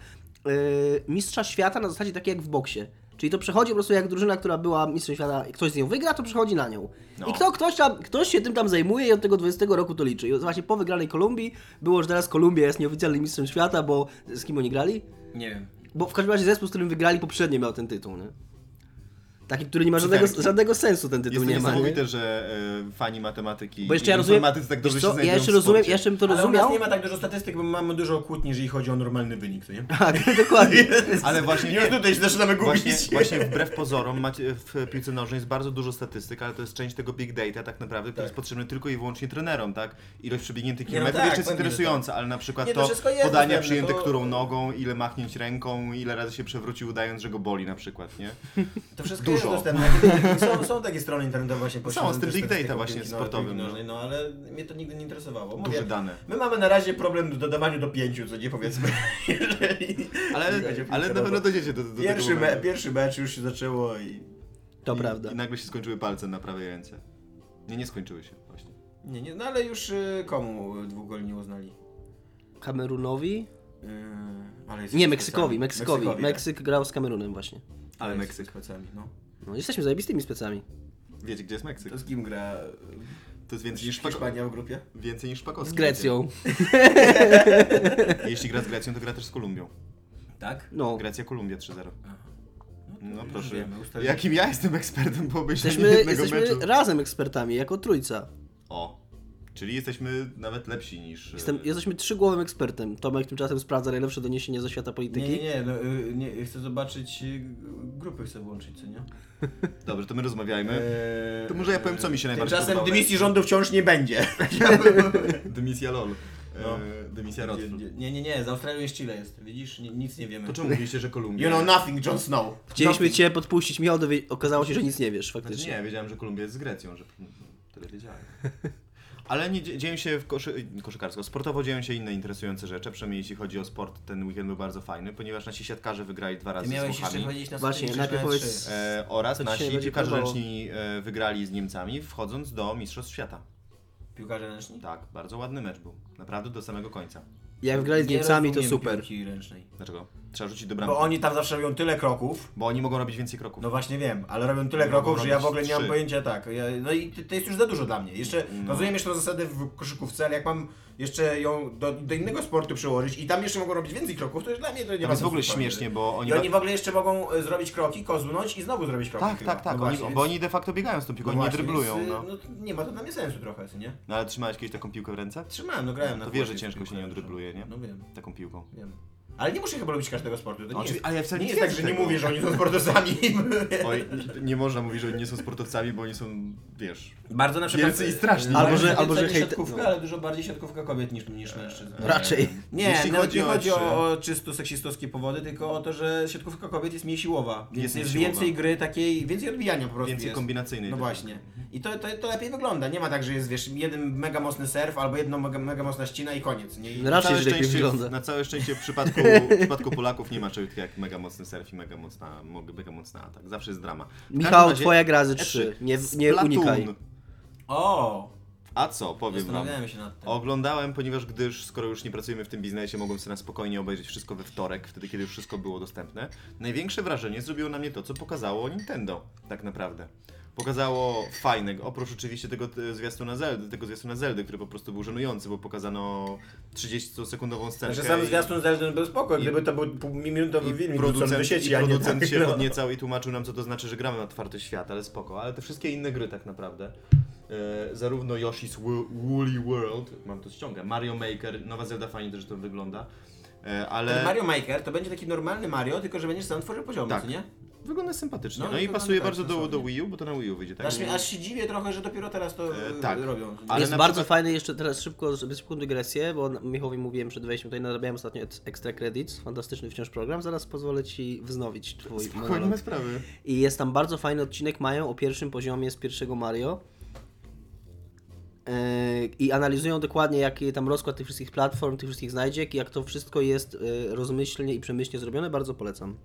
y, mistrza świata na zasadzie takiej jak w boksie. Czyli to przechodzi po prostu jak drużyna, która była mistrzem świata, i ktoś z nią wygra, to przechodzi na nią. No. I kto, ktoś, tam, ktoś się tym tam zajmuje i od tego 20 roku to liczy. I właśnie po wygranej Kolumbii było, że teraz Kolumbia jest nieoficjalnym mistrzem świata, bo z kim oni grali? Nie wiem. Bo w każdym razie zespół, z którym wygrali poprzednio miał ten tytuł, nie? Taki, który nie ma żadnego, żadnego sensu ten tytuł Jest nie ma, nie? niesamowite, że e, fani matematyki Bo jeszcze ja i rozumiem, informatycy tak dobrze się co, znajdują ja jeszcze rozumiem, ja jeszcze bym to Ale u rozumiał. nas nie ma tak dużo statystyk, bo mamy dużo kłótni, jeżeli chodzi o normalny wynik, to nie? (laughs) Tak, (laughs) dokładnie. (laughs) Ale właśnie Nie, tutaj się zaczynamy gubić. Właśnie, właśnie wbrew pozorom macie w piłce nożnej jest bardzo dużo statystyk, ale to jest część tego big data tak naprawdę, który Tak. jest potrzebny tylko i wyłącznie trenerom, tak? Ilość przebiegniętych no kilometrów tak, jeszcze jest interesująca, ale na przykład Nie, to to, jest dostępne, przyjęte to- którą nogą, ile machnięć ręką, ile razy się przewrócił udając, że go boli na przykład, nie? To wszystko Dużo. jest dostępne. (laughs) Są, są takie strony internetowe właśnie Są, z tym big data właśnie piłki sportowym, no. No ale mnie to nigdy nie interesowało. Mówię, Duże dane. My mamy na razie problem w dodawaniu do pięciu, co nie powiedzmy. (laughs) Jeżeli Ale, ale na pewno dojdziecie do, do Pierwszy, tego me, pierwszy mecz już się zaczęło i... To I, prawda. I nagle się skończyły palce na prawej ręce. Nie, nie skończyły się właśnie. Nie, nie, no ale już y, komu dwóch goli nie uznali? Kamerunowi? Yy, ale Nie, Meksykowi, Szwecami. Meksykowi. tak? Meksyk grał z Kamerunem właśnie. Ale Meksyk. z Szwecami, no. No, jesteśmy zajebistymi specami. Wiecie, gdzie jest Meksyk? To z kim gra To jest więcej niż. Hiszpania w grupie? Więcej niż Szpakowski. Z Grecją. (laughs) Jeśli gra z Grecją, to gra też z Kolumbią. Tak? No. Grecja, Kolumbia 3-0. to No już proszę. wiemy. Jakim ja jestem ekspertem po obejrzeniu Jesteśmy, jednego jesteśmy meczu. razem ekspertami, jako trójca. O. Czyli jesteśmy nawet lepsi niż... Jestem, e, jesteśmy trzygłowym ekspertem. Tomek tymczasem sprawdza najlepsze doniesienia ze świata Nie, polityki. nie, nie, no, y, nie, chcę zobaczyć, y, grupy chcę włączyć, co nie? (laughs) Dobrze, to my rozmawiajmy. Eee, To może ja powiem, co mi się najbardziej Tymczasem podobało. dymisji rządu wciąż nie będzie. (laughs) Dymisja LOL. No. E, Dymisja Rotfrut. Nie, nie, nie, z Australią jest Chile jest. Widzisz, Ni- nic nie wiemy. To czemu mówiliście, że Kolumbia? You know nothing, Jon Snow. Chcieliśmy Nothing. cię podpuścić, Michał, okazało się, że nic nie wiesz Znaczy faktycznie. nie, wiedziałem, że Kolumbia jest z Grecją, że tyle wiedziałem. (laughs) Ale nie, dzie- dzieją się w koszy, koszykarsko. Sportowo dzieją się inne interesujące rzeczy, przynajmniej jeśli chodzi o sport, ten weekend był bardzo fajny, ponieważ nasi siatkarze wygrali dwa Ty razy z miałeś jeszcze Włochami. na Właśnie, najpierw że powiedz- trzy. E, oraz Co nasi będzie piłkarze ręczni e, wygrali z Niemcami, wchodząc do Mistrzostw Świata. Piłkarze ręczni? Tak, bardzo ładny mecz był. Naprawdę do samego końca. Jak grali z Nie Niemcami, to rozumiem super. piłki ręcznej. Dlaczego? Trzeba rzucić do bramki. Bo oni tam zawsze robią tyle kroków. Bo oni mogą robić więcej kroków. No właśnie wiem, ale robią tyle Mogą kroków, że ja w robić ogóle nie mam trzy. pojęcia tak. Ja, no i to to jest już za dużo dla mnie. Jeszcze No. rozumiem jeszcze zasadę w koszykówce, ale jak mam jeszcze ją do, do innego sportu przełożyć i tam jeszcze mogą robić więcej kroków, to już dla mnie to nie To ma jest w ogóle śmiesznie, bo oni... I oni w ogóle jeszcze mogą e, zrobić kroki, kozłnąć i znowu zrobić kroki. Tak, chyba. tak, tak. No oni, właśnie, bo więc- oni de facto biegają z tą piłką, no oni nie właśnie, dryblują. więc, No. no. nie ma to dla mnie sensu trochę, co nie? no ale trzymałeś kiedyś taką piłkę w ręce? Trzymałem, no grałem na To wiesz, że ciężko się drybluje, nie? No wiem, Taką piłką. wiem. Ale nie muszę chyba lubić każdego sportu. To nie Oczywiście, jest, ale ja wcale nie nie jest tak, że nie tego. mówię, że oni są sportowcami. (laughs) Oj, nie można mówić, że oni nie są sportowcami, bo oni są, wiesz... Bardzo na przykład... Wielcy i straszni. Albo, że, albo, że hejte- siatkówka, no. ale dużo bardziej siatkówka kobiet niż, niż mężczyzn. Raczej. Nie, Jeśli nawet chodzi nie o chodzi trzy- o, o czysto seksistowskie powody, tylko o to, że siatkówka kobiet jest mniej siłowa. Więc Jest jest, mniej siłowa. więcej gry takiej, więcej odbijania po prostu Więcej jest. kombinacyjnej. No też. właśnie. I to, to, to lepiej wygląda. Nie ma tak, że jest wiesz, jeden mega mocny surf albo jedna mega, mega mocna ścina i koniec. Nie? I, No Na Raczej, że szczęście, wygląda. na całe szczęście w przypadku, (laughs) w przypadku Polaków nie ma czegoś takiego jak mega mocny surf i mega mocna, mo- mega mocna atak. Zawsze jest drama. W Michał, razie- twoja gra ze E3. trzy. Nie, nie Splatoon. unikaj. O! A co, powiem wam. Zastanawiałem się nad tym. Oglądałem, ponieważ gdyż skoro już nie pracujemy w tym biznesie, mogłem sobie na spokojnie obejrzeć wszystko we wtorek, wtedy kiedy już wszystko było dostępne. Największe wrażenie zrobiło na mnie to, co pokazało Nintendo, tak naprawdę. Pokazało fajnego, oprócz oczywiście tego e, zwiastuna Zeldy, tego zwiastuna Zeldy, który po prostu był żenujący, bo pokazano 30-sekundową scenkę. Znaczy sam zwiastun Zelda był spoko, gdyby to był półminutowy I film wrzucony do producent, sieci, i producent tak, się no. podniecał i tłumaczył nam, co to znaczy, że gramy na otwarty świat, ale spoko. Ale te wszystkie inne gry tak naprawdę. E, zarówno Yoshi's Wo- Woolly World, mam to ściąga, Mario Maker, nowa Zelda fajnie też to wygląda, e, ale Ten Mario Maker to będzie taki normalny Mario, tylko że będziesz sam tworzył poziomy, Tak. co nie? Wygląda sympatycznie. No, No, i wygląda pasuje tak, bardzo do, do. Wii U, bo to na Wii U wyjdzie, tak? Aż, mnie- aż się dziwię trochę, że dopiero teraz to E, e, tak. robią. Ale jest na bardzo przykład- fajny, jeszcze teraz szybko, żeby szybką dygresję, bo Michałowi mówiłem przed wejściem, tutaj narabiałem ostatnio ex- Extra Credits, fantastyczny wciąż program, zaraz pozwolę Ci wznowić Twój Spokojnie, monolog. ma sprawy. I jest tam bardzo fajny odcinek, mają o pierwszym poziomie z pierwszego Mario. Yy, I analizują dokładnie, jaki tam rozkład tych wszystkich platform, tych wszystkich znajdziek i jak to wszystko jest yy, rozmyślnie i przemyślnie zrobione, bardzo polecam.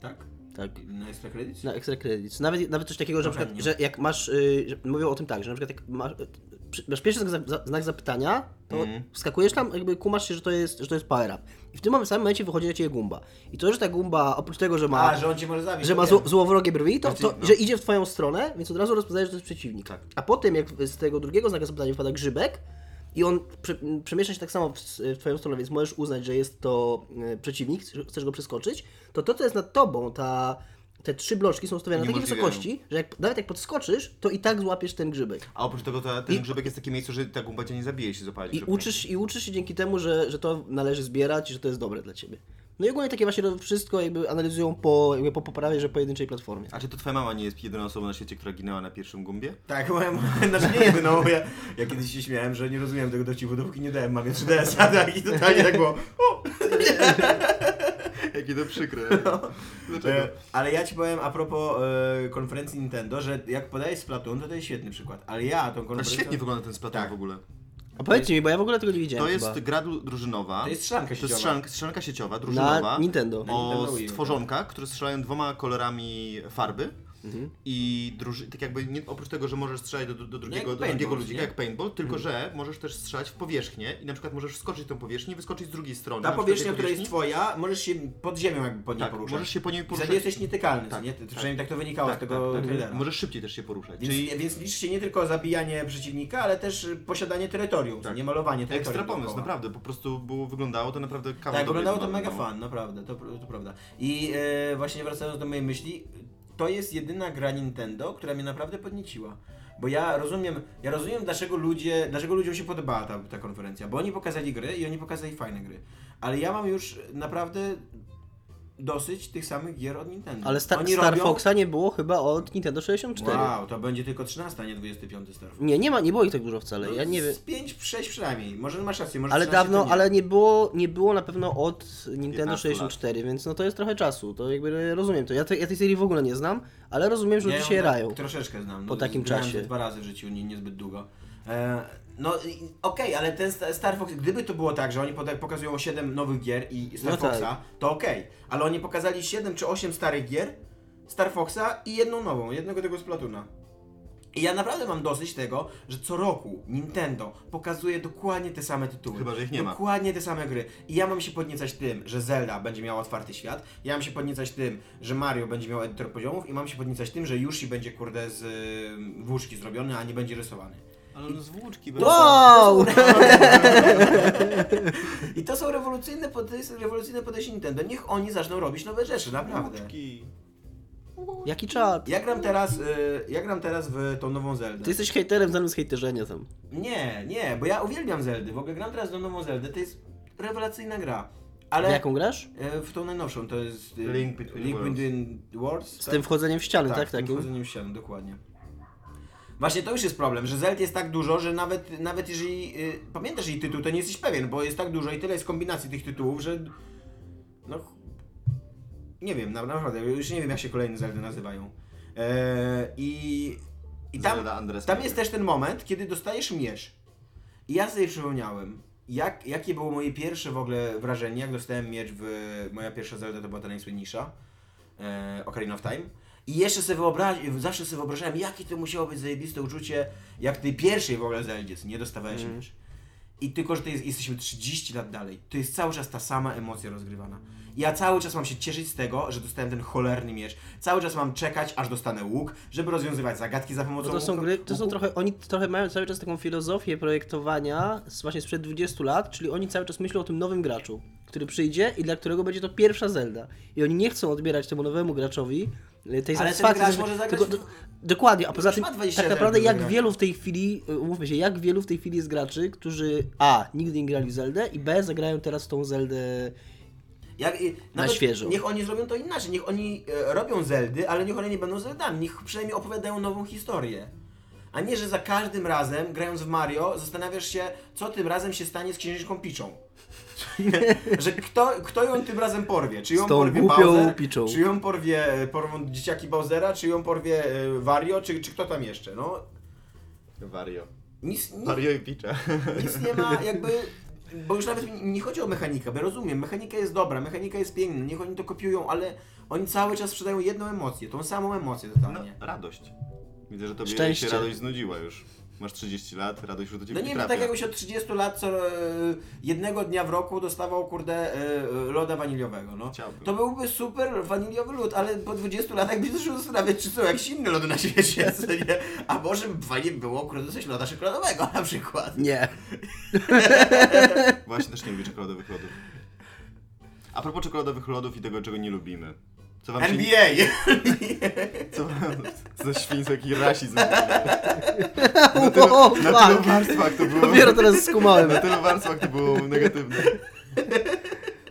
Tak? Tak. Na Extra Credits? Na Extra Credits. Nawet, nawet coś takiego, że, na przykład, że jak masz, yy, że mówią o tym tak, że na przykład jak masz, przy- masz pierwszy znak, za, znak zapytania, to Mhm. wskakujesz tam, jakby kumasz się, że to jest, że to jest power up. I w tym samym momencie wychodzi na ciebie gumba. I to, że ta gumba, oprócz tego, że ma... A, że on cię może zabić. że to ma zło, złowrogie brwi, to, to Znaczy, no. że idzie w twoją stronę, więc od razu rozpoznajesz, że to jest przeciwnik. Tak. A potem, jak z tego drugiego znaku zapytania wpada grzybek i on prze, przemieszcza się tak samo w, w twoją stronę, więc możesz uznać, że jest to e, przeciwnik, chcesz- go przeskoczyć, to to, co jest nad tobą, ta, te trzy bloczki są ustawione na takiej wysokości, że jak, nawet jak podskoczysz, to i tak złapiesz ten grzybek. A oprócz tego ta, ten I- grzybek jest takie miejsce, że ta gumba cię nie zabije, jeśli zapalisz I uczysz, I uczysz się dzięki temu, że, że to należy zbierać i że to jest dobre dla ciebie. No i ogólnie takie właśnie to wszystko jakby analizują po, jakby po poprawie, że pojedynczej platformie. A czy to twoja mama nie jest jedyną osobą na świecie, która ginęła na pierwszym gumbie? Tak, moja, (laughs) znaczy nie jedyną, bo ja, ja kiedyś się śmiałem, że nie rozumiem tego dowcipu, dopóki nie dałem mamie 3DS-a, tak, i totalnie tak było, o! (laughs) Jakie to przykre. No. Dlaczego? E, ale ja ci powiem a propos e, konferencji Nintendo, że jak podajesz Splatoon, to to jest świetny przykład, ale ja tą A konferencję... świetnie wygląda ten Splatoon Tak. w ogóle. A powiedzcie mi, bo ja w ogóle tego nie widziałem To jest chyba. gra dru- drużynowa. To jest strzelanka To jest sieciowa. strzelanka, strzelanka sieciowa, drużynowa. Na Nintendo. Na O Nintendo Wii stworzonkach, które strzelają dwoma kolorami farby. Mhm. I druży- tak jakby nie, oprócz tego, że możesz strzelać do, do, drugiego, jak do drugiego paintball, ludzika nie? jak paintball, tylko że możesz też strzelać w powierzchnię i na przykład możesz wskoczyć tą powierzchnię i wyskoczyć z drugiej strony. Ta na przykład powierzchnia, tej która jest powierzchni. twoja, możesz się pod ziemią jakby pod niej Tak, poruszać. możesz się po niej I poruszać. wtedy jesteś nietykalny, Tak, nie? tak. Przynajmniej tak to wynikało Tak, z tego tak, tak. trailera. Możesz szybciej też się poruszać. Więc, Czyli więc liczy się nie tylko zabijanie przeciwnika, ale też y, posiadanie terytorium, Tak. nie malowanie terytorium. ekstra pomysł, dookoła. naprawdę. Po prostu było, wyglądało to naprawdę kawał Tak, dobrej wyglądało to zabawy, mega no. fan, naprawdę, to, to prawda. I e, właśnie wracając do mojej myśli, to jest jedyna gra Nintendo, która mnie naprawdę podnieciła. Bo ja rozumiem, ja rozumiem dlaczego ludzie, dlaczego ludziom się podobała ta, ta konferencja, bo oni pokazali gry i oni pokazali fajne gry. Ale ja mam już naprawdę dosyć tych samych gier od Nintendo. Ale Star, Star robią... Foxa nie było chyba od Nintendo 64. Wow, to będzie tylko 13, a nie 25 Star Fox. Nie, nie ma, nie było ich tak dużo wcale. Ja nie wiem. Z 5, 6 przynajmniej. Może masz rację, może Ale 13 to dawno, nie. ale nie było, nie było na pewno od Nintendo 15 lat. 64, więc no to jest trochę czasu. To jakby rozumiem to. Ja, te, ja tej serii w ogóle nie znam, ale rozumiem, że Ja ludzie się rają. Troszeczkę znam. po takim czasie. dwa razy w życiu, nie, niezbyt długo. E, no okej, ale ten Sta- Star Fox, gdyby to było tak, że oni pokazują 7 nowych gier i Star No tak. Foxa, to okej. Ale oni pokazali 7 czy 8 starych gier, Star Foxa i jedną nową, jednego tego Splatuna. I ja naprawdę mam dosyć tego, że co roku Nintendo pokazuje dokładnie te same tytuły. Chyba, że ich nie ma. Dokładnie te same gry. I ja mam się podniecać tym, że Zelda będzie miała otwarty świat, ja mam się podniecać tym, że Mario będzie miał edytor poziomów i mam się podniecać tym, że Yoshi będzie kurde z y, włóczki zrobiony, a nie będzie rysowany. Ale on z włóczki Wow! (laughs) I to są rewolucyjne, pod- to jest rewolucyjne podejście Nintendo. Niech oni zaczną robić nowe rzeczy, naprawdę. Włóczki. Jaki czad? Ja gram teraz, y, ja gram teraz w tą nową Zeldę. Ty jesteś hejterem zamiast hejterzenia tam. Nie, nie, bo ja uwielbiam Zeldy. W ogóle gram teraz w nową Zeldę, to jest rewelacyjna gra. Ale W jaką grasz? e, w tą najnowszą, to jest e, Link Between Link Worlds. Between Worlds. Z tym wchodzeniem w ściany, tak? z tym takim? wchodzeniem w ścianę, dokładnie. Właśnie to już jest problem, że Zeld jest tak dużo, że nawet, nawet jeżeli y, pamiętasz jej tytuł, to nie jesteś pewien, bo jest tak dużo i tyle jest kombinacji tych tytułów, że no nie wiem, na- naprawdę, już nie wiem jak się kolejne Zeldy nazywają. E, I, i tam, Zelda Andres tam jest też ten moment, kiedy dostajesz miecz. I ja sobie przypomniałem, jak, jakie było moje pierwsze w ogóle wrażenie, jak dostałem miecz w... Moja pierwsza Zelda to była ta najsłynniejsza, e, Ocarina of Time. I jeszcze sobie wyobraź, zawsze sobie wyobrażałem, jakie to musiało być zajebiste uczucie, jak tej pierwszej w ogóle Zeldzie, co nie dostawałeś miecz. I tylko, że to jest, jesteśmy 30 lat dalej, to jest cały czas ta sama emocja rozgrywana. Ja cały czas mam się cieszyć z tego, że dostałem ten cholerny miecz. Cały czas mam czekać, aż dostanę łuk, żeby rozwiązywać zagadki za pomocą Bo to są łuku- gry, to są trochę, oni trochę mają cały czas taką filozofię projektowania z, właśnie sprzed 20 lat, czyli oni cały czas myślą o tym nowym graczu, który przyjdzie i dla którego będzie to pierwsza Zelda. I oni nie chcą odbierać temu nowemu graczowi e, tej Ale ten satysfakcji. gracz że- może zagrać tylko- do- Dokładnie, a poza tym ma 20 tak naprawdę jak wielu w tej chwili, e, umówmy się, jak wielu w tej chwili jest graczy, którzy a, nigdy nie grali w Zeldę i b, zagrają teraz tą Zeldę Jak, nawet świeżo. Niech oni zrobią to inaczej. Niech oni e, robią Zeldy, ale niech one nie będą Zeldami. Niech przynajmniej opowiadają nową historię. A nie, że za każdym razem, grając w Mario, zastanawiasz się, co tym razem się stanie z księżniczką Piczą. (laughs) że kto, kto ją tym razem porwie? Czy ją Z tą porwie Bowser? Piczą. Czy ją porwie, porwą dzieciaki Bowsera? Czy ją porwie e, Wario? Czy, czy kto tam jeszcze? No, Wario. nic, nic, Wario i Peacha. nic nie ma jakby... Bo już nawet mi- nie chodzi o mechanikę, bo rozumiem, mechanika jest dobra, mechanika jest piękna, niech oni to kopiują, ale oni cały czas sprzedają jedną emocję, tą samą emocję No, totalnie. radość. Widzę, że tobie Szczęście. się radość znudziła już. Masz 30 lat, radość już do ciebie No nie wiem, trafia. tak jakbyś od 30 lat co e, jednego dnia w roku dostawał kurde e, loda waniliowego, no. Chciałbym. To byłby super waniliowy lód, ale po 20 latach byś zaczął zastanawiać, czy są jakieś inne lody na świecie, (laughs) co nie? A może by fajnie było kurde coś loda czekoladowego na przykład. Nie. (laughs) Właśnie też nie lubię czekoladowych lodów. A propos czekoladowych lodów i tego, czego nie lubimy. Co wam się... NBA! Co wam... Co za świństwo, jaki rasizm. (laughs) O, Na tylu, na tylu fuck. warstwach to było... Dopiero teraz skumałem. Na tylu warstwach to było negatywne.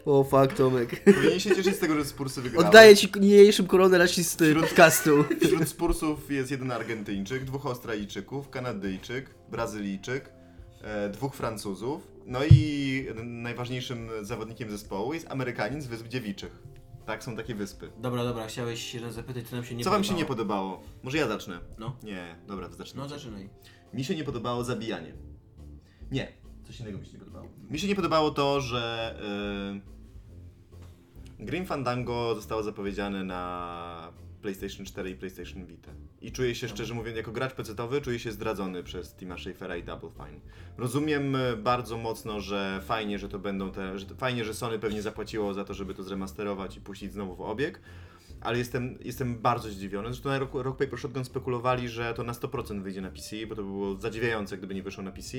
O fuck, Tomek. Powinien się cieszyć z tego, że Spursy wygrały. Oddaję ci niniejszym koronę rasisty podcastu. Wśród Spursów jest jeden Argentyńczyk, dwóch Australijczyków, Kanadyjczyk, Brazylijczyk, e, dwóch Francuzów. No i najważniejszym zawodnikiem zespołu jest Amerykanin z Wysp Dziewiczych. Tak, są takie wyspy. Dobra, dobra, chciałeś się zapytać, co nam się nie Co wam się nie podobało. podobało? Może ja zacznę. No. Nie, dobra, to zacznę. No zaczynaj. Mi się nie podobało zabijanie. Nie, coś innego mi się nie podobało. Mi się nie podobało to, że yy, Grim Fandango zostało zapowiedziane na PlayStation 4 i PlayStation Vita. I czuję się, szczerze mówiąc, jako gracz pecetowy, czuję się zdradzony przez Tima Schafera i Double Fine. Rozumiem e, bardzo mocno, że fajnie, że to będą te, że fajnie, że Sony pewnie zapłaciło za to, żeby to zremasterować i puścić znowu w obieg, ale jestem, jestem bardzo zdziwiony. Zresztą na Rock, Rock Paper Shotgun spekulowali, że to na 100% wyjdzie na PC, bo to by było zadziwiające, gdyby nie wyszło na PC.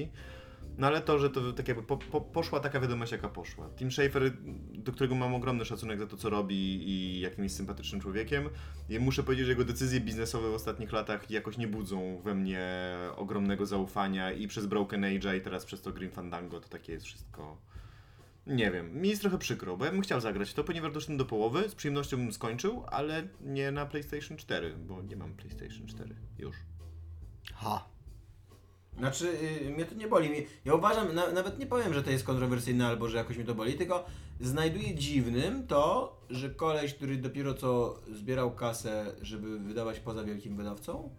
No ale to, że to tak jakby po, po, poszła taka wiadomość, jaka poszła. Tim Schafer, do którego mam ogromny szacunek za to, co robi i jakim jest sympatycznym człowiekiem, i muszę powiedzieć, że jego decyzje biznesowe w ostatnich latach jakoś nie budzą we mnie ogromnego zaufania i przez Broken Age'a i teraz przez to Green Fandango to takie jest wszystko... Nie wiem, mi jest trochę przykro, bo ja bym chciał zagrać to, ponieważ doszedłem do połowy, z przyjemnością bym skończył, ale nie na PlayStation 4, bo nie mam PlayStation 4 już. Ha. Znaczy, y, mnie to nie boli. Ja uważam, na, nawet nie powiem, że to jest kontrowersyjne albo że jakoś mnie to boli, tylko znajduję dziwnym to, że koleś, który dopiero co zbierał kasę, żeby wydawać poza wielkim wydawcą,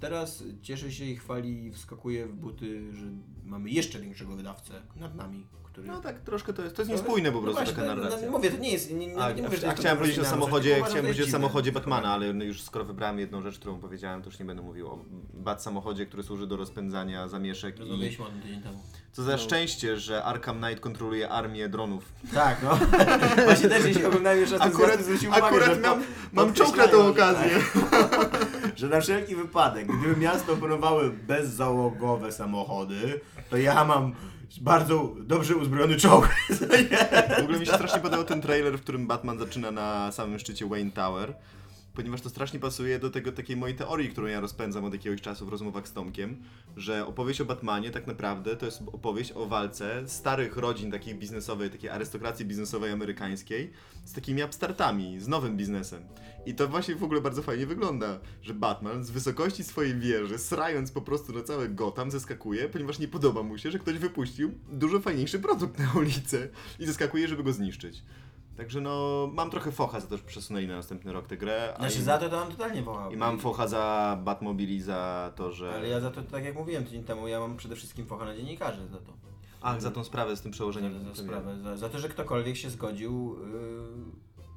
teraz cieszy się i chwali i wskakuje w buty, że mamy jeszcze większego wydawcę nad nami, który... No tak, troszkę to jest, to jest niespójne po No prostu właśnie, taka no, no, narracja. mówię, to nie jest... Nie, nie, A, nie a, mówię, a jest chciałem powiedzieć o samochodzie, chciałem powiedzieć o samochodzie Batmana, ale no już skoro wybrałem jedną rzecz, którą powiedziałem, to już nie będę mówił o Bat samochodzie, który służy do rozpędzania zamieszek i Rozmawialiśmy o tym tydzień temu. co za szczęście, że Arkham Knight kontroluje armię dronów. Tak, no. (laughs) Właśnie też jeśli oglądałem jeszcze raz Akurat, zwróciłem uwagę, akurat że mam, mam czok na tą że okazję. tak. (laughs) że na wszelki wypadek, gdyby miasto operowały bezzałogowe samochody, to ja mam bardzo dobrze uzbrojony czołg. W ogóle mi się strasznie podobał ten trailer, w którym Batman zaczyna na samym szczycie Wayne Tower. Ponieważ to strasznie pasuje do tego takiej mojej teorii, którą ja rozpędzam od jakiegoś czasu w rozmowach z Tomkiem, że opowieść o Batmanie tak naprawdę to jest opowieść o walce starych rodzin takiej biznesowej, takiej arystokracji biznesowej amerykańskiej z takimi upstartami, z nowym biznesem. I to właśnie w ogóle bardzo fajnie wygląda, że Batman z wysokości swojej wieży, srając po prostu na całe Gotham, zeskakuje, ponieważ nie podoba mu się, że ktoś wypuścił dużo fajniejszy produkt na ulicę i zeskakuje, żeby go zniszczyć. Także no, mam trochę focha za to, że przesunęli na następny rok tę grę. a Znaczy i- za to to mam totalnie wołał. I mam focha za Batmobili, za to, że... Ale ja za to, tak jak mówiłem tydzień temu, ja mam przede wszystkim focha na dziennikarzy za to. Ach, za tą sprawę z tym przełożeniem. Za, za sprawę. Za, za to, że ktokolwiek się zgodził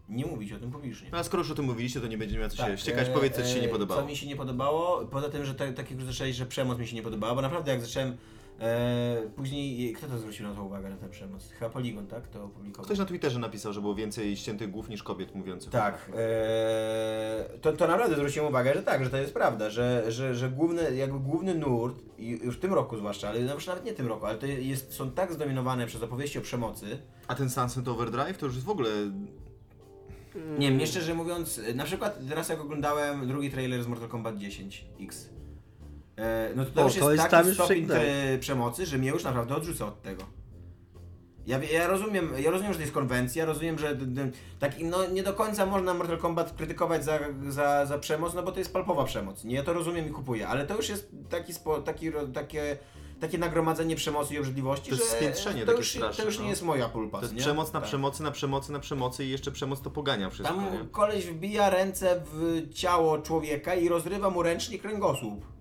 yy, nie mówić o tym publicznie. No a skoro już o tym mówiliście, to nie będzie miał co się Tak, ściekać. e, Powiedz, co ci się nie e, podobało. Co mi się nie podobało, poza tym, że tak, tak jak już zaczęłeś, że przemoc mi się nie podobała, bo naprawdę jak zacząłem E, później, kto to zwrócił na to uwagę, na tę przemoc? Chyba Polygon, tak? To opublikował. Ktoś na Twitterze napisał, że było więcej ściętych głów niż kobiet mówiących. Tak, e, to, to naprawdę zwróciłem uwagę, że tak, że to jest prawda, że, że, że główny, jakby główny nurt, już w tym roku zwłaszcza, ale no nawet nie tym roku, ale to jest, są tak zdominowane przez opowieści o przemocy, A ten Sunset Overdrive to już jest w ogóle... nie wiem, szczerze mówiąc, na przykład teraz jak oglądałem drugi trailer z Mortal Kombat 10 X, e, no to, to O, już to jest jest taki tam już stopień przemocy, że mnie już naprawdę odrzuca od tego. Ja, ja, rozumiem, ja rozumiem, że to jest konwencja, rozumiem, że d- d- tak, no, nie do końca można Mortal Kombat krytykować za, za, za przemoc, no bo to jest palpowa przemoc. Nie, ja to rozumiem i kupuję, ale to już jest taki spo, taki, takie, takie nagromadzenie przemocy i obrzydliwości, To jest że spiętrzenie to takie już, to straszne, już no. nie jest moja pulpa. To jest nie? przemoc na Tak. przemocy, na przemocy, na przemocy i jeszcze przemoc to pogania wszystko, Tam nie? koleś wbija ręce w ciało człowieka i rozrywa mu ręcznie kręgosłup.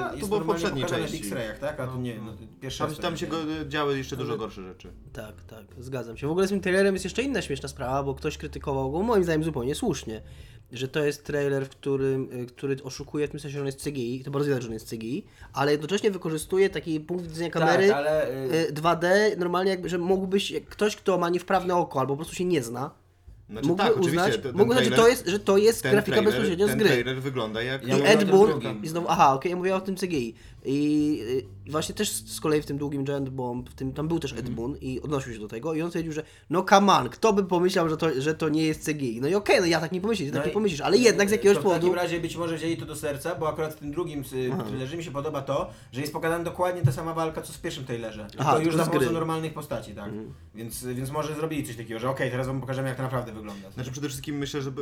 A, to jest było w poprzedniej części. w X-rayach, tak? A tu nie, no, to pierwszy Tam, to tam się widziałem. go, działy jeszcze dużo gorsze rzeczy. Tak, tak, zgadzam się. W ogóle z tym trailerem jest jeszcze inna śmieszna sprawa, bo ktoś krytykował go, moim zdaniem zupełnie słusznie, że to jest trailer, w którym, y, który oszukuje w tym sensie, że on jest CGI, to bardzo widać, że on jest CGI, ale jednocześnie wykorzystuje taki punkt widzenia kamery Tak, ale... y, y, 2D, normalnie jakby, że mógłbyś, ktoś, kto ma niewprawne oko albo po prostu się nie zna, Znaczy mógłby tak, uznać, ten mógłby uznać, że to jest, że to jest ten grafika trailer- bezpośrednio z ten gry. trailer wygląda jak... Ja I mówię o Ed tym Boon, drugim. i znowu, aha, okej, ja mówię o tym CGI. I, I właśnie też z kolei w tym długim Giant Bomb, w tym, tam był też Ed Mhm. Boon i odnosił się do tego i on stwierdził, że no come on, kto by pomyślał, że to, że to nie jest CGI. No i okej, no ja tak nie pomyślę, ty tak No nie pomyślisz, ale jednak z jakiegoś to W powodu... takim razie być może wzięli to do serca, bo akurat w tym drugim y, trailerze mi się podoba to, że jest pokazana dokładnie ta sama walka, co w pierwszym trailerze. Aha, już tylko za z pomocą normalnych postaci, tak? Więc, więc może zrobili coś takiego, że okej, teraz wam pokażemy jak to naprawdę wygląda. Znaczy przede wszystkim myślę, że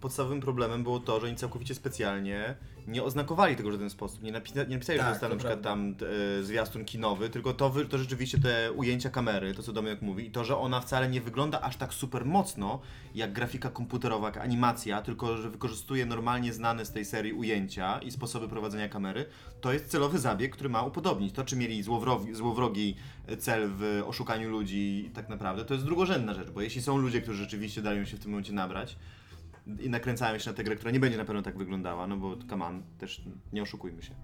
podstawowym problemem było to, że oni całkowicie specjalnie nie oznakowali tego w żaden sposób. Nie, napisa- nie napisali, Tak, że to na przykład tam e, zwiastun kinowy, tylko to, to rzeczywiście te ujęcia kamery, to co Dominik mówi, i to, że ona wcale nie wygląda aż tak super mocno jak grafika komputerowa, jak animacja, tylko że wykorzystuje normalnie znane z tej serii ujęcia i sposoby prowadzenia kamery, to jest celowy zabieg, który ma upodobnić. To, czy mieli złowrogi, złowrogi cel w oszukaniu ludzi tak naprawdę, to jest drugorzędna rzecz, bo jeśli są ludzie, którzy rzeczywiście dają się w tym momencie nabrać, i nakręcają się na tę grę, która nie będzie na pewno tak wyglądała, no bo on, też nie oszukujmy się.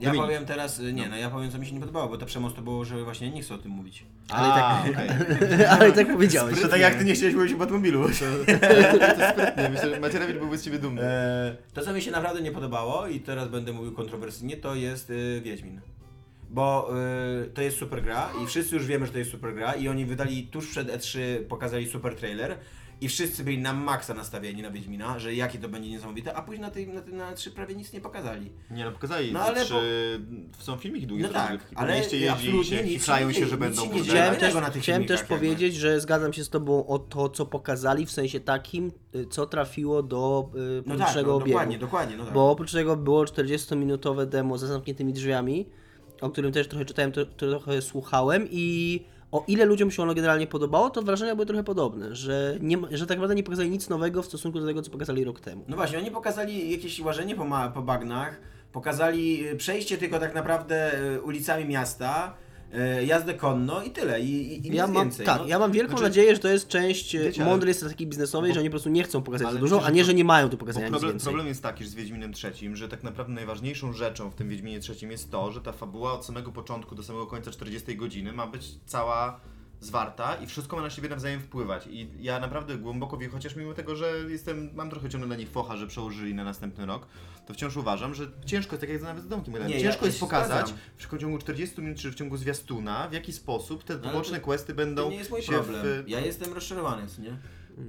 Ja Dominik. powiem teraz, y, nie no, ja powiem co mi się nie podobało, bo ta przemoc to było, że właśnie nie chcę o tym mówić. Ale i tak- (laughs) ale i tak powiedziałeś. To tak jak ty nie chciałeś mówić o Batmobilu. To sprytnie, myślę, że Macierewicz byłby z ciebie dumny. Eee, to, co mi się naprawdę nie podobało i teraz będę mówił kontrowersyjnie, to jest y, Wiedźmin. Bo y, to jest super gra i wszyscy już wiemy, że to jest super gra i oni wydali tuż przed E3, pokazali super trailer i wszyscy byli na maksa nastawieni na Wiedźmina, że jakie to będzie niesamowite, a później na tej, na, tej, na E3 prawie nic nie pokazali. Nie no, pokazali, No, ale ale są filmiki długie No tak. Po ale mieście jeździ się, nic się że nic będą dzieje. Chciałem też, na tych chciałem też powiedzieć, że zgadzam się z Tobą o to, co pokazali, w sensie takim, y, co trafiło do y, No tak, no, obiegu. dokładnie, dokładnie, no tak. Bo oprócz tego było 40-minutowe demo za zamkniętymi drzwiami, o którym też trochę czytałem, to, trochę słuchałem i o ile ludziom się ono generalnie podobało, to wrażenia były trochę podobne, że, nie, że tak naprawdę nie pokazali nic nowego w stosunku do tego, co pokazali rok temu. No właśnie, oni pokazali jakieś łażenie po, ma- po bagnach, pokazali y, przejście tylko tak naprawdę y, ulicami miasta, jazdę konno i tyle, i, i, nic Ja mam, więcej. tak, no. ja mam wielką Znaczy- nadzieję, że to jest część e, Wiecie, mądrej strategii biznesowej, bo- że oni po prostu nie chcą pokazać za dużo, a nie, że nie mają Bo pokazania nic problem, więcej. problem jest taki, że z Wiedźminem trzecim, że tak naprawdę najważniejszą rzeczą w tym Wiedźminie trzecim jest to, że ta fabuła od samego początku do samego końca 40 godziny ma być cała zwarta i wszystko ma na siebie nawzajem wpływać. I ja naprawdę głęboko wie, chociaż mimo tego, że jestem, mam trochę ciągle na nich focha, że przełożyli na następny rok, to wciąż uważam, że ciężko jest, tak jak nawet z domkiem Nie, ciężko ja jest pokazać zgadzam. w ciągu 40 minut czy w ciągu zwiastuna, w jaki sposób te ale poboczne questy będą To nie jest mój problem. w... Ja jestem rozczarowany, nie?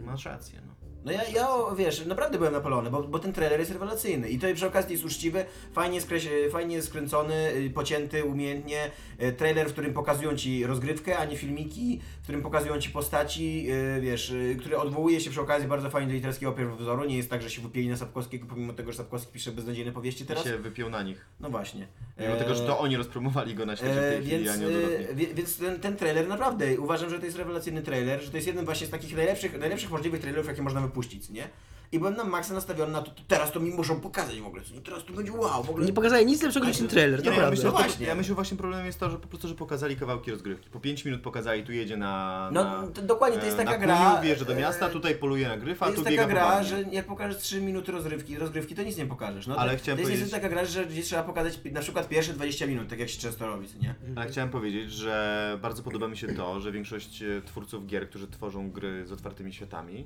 Masz rację, no. No ja, ja wiesz, naprawdę byłem napalony, bo, bo ten trailer jest rewelacyjny i to przy okazji jest uczciwy, fajnie, skreś, fajnie skręcony, y, pocięty, umiejętnie. Y, Trailer, w którym pokazują ci rozgrywkę, a nie filmiki, w którym pokazują ci postaci, y, wiesz, który odwołuje się przy okazji bardzo fajnie do literackiego pierwowzoru. Nie jest tak, że się wypieli na Sapkowskiego, pomimo tego, że Sapkowski pisze beznadziejne powieści I teraz. się wypiął na nich. No właśnie. Mimo tego, że to oni rozpromowali go na świecie w tej E, chwili, więc, a nie odwrotnie. e, więc ten, ten trailer naprawdę uważam, że to jest rewelacyjny trailer, że to jest jeden właśnie z takich najlepszych, najlepszych możliwych trailerów, jakie można wypuścić, nie? i byłem na maksa nastawiony na to, to teraz to mi muszą pokazać w ogóle, co nie, teraz to będzie wow, w ogóle. Nie pokazali nic lepszego niż ten trailer, Nie, ja naprawdę. myślę, No że właśnie. ja myślę, że właśnie problemem jest to, że po prostu, że pokazali kawałki rozgrywki. Po 5 minut pokazali, tu jedzie na... No, na to dokładnie, to jest e, taka na gra, Kuniu, wjeżdża do e, miasta, tutaj poluje na gryfa, To tu jest biega taka po gra, bagnie. że jak pokażesz 3 minuty rozrywki, rozgrywki, to nic nie pokażesz. No, Ale to, chciałem to jest powiedzieć- taka gra, że gdzieś trzeba pokazać na przykład pierwsze 20 minut, tak jak się często robi, nie? Ale chciałem powiedzieć, że bardzo podoba mi się to, że większość e, twórców gier, którzy tworzą gry z otwartymi światami,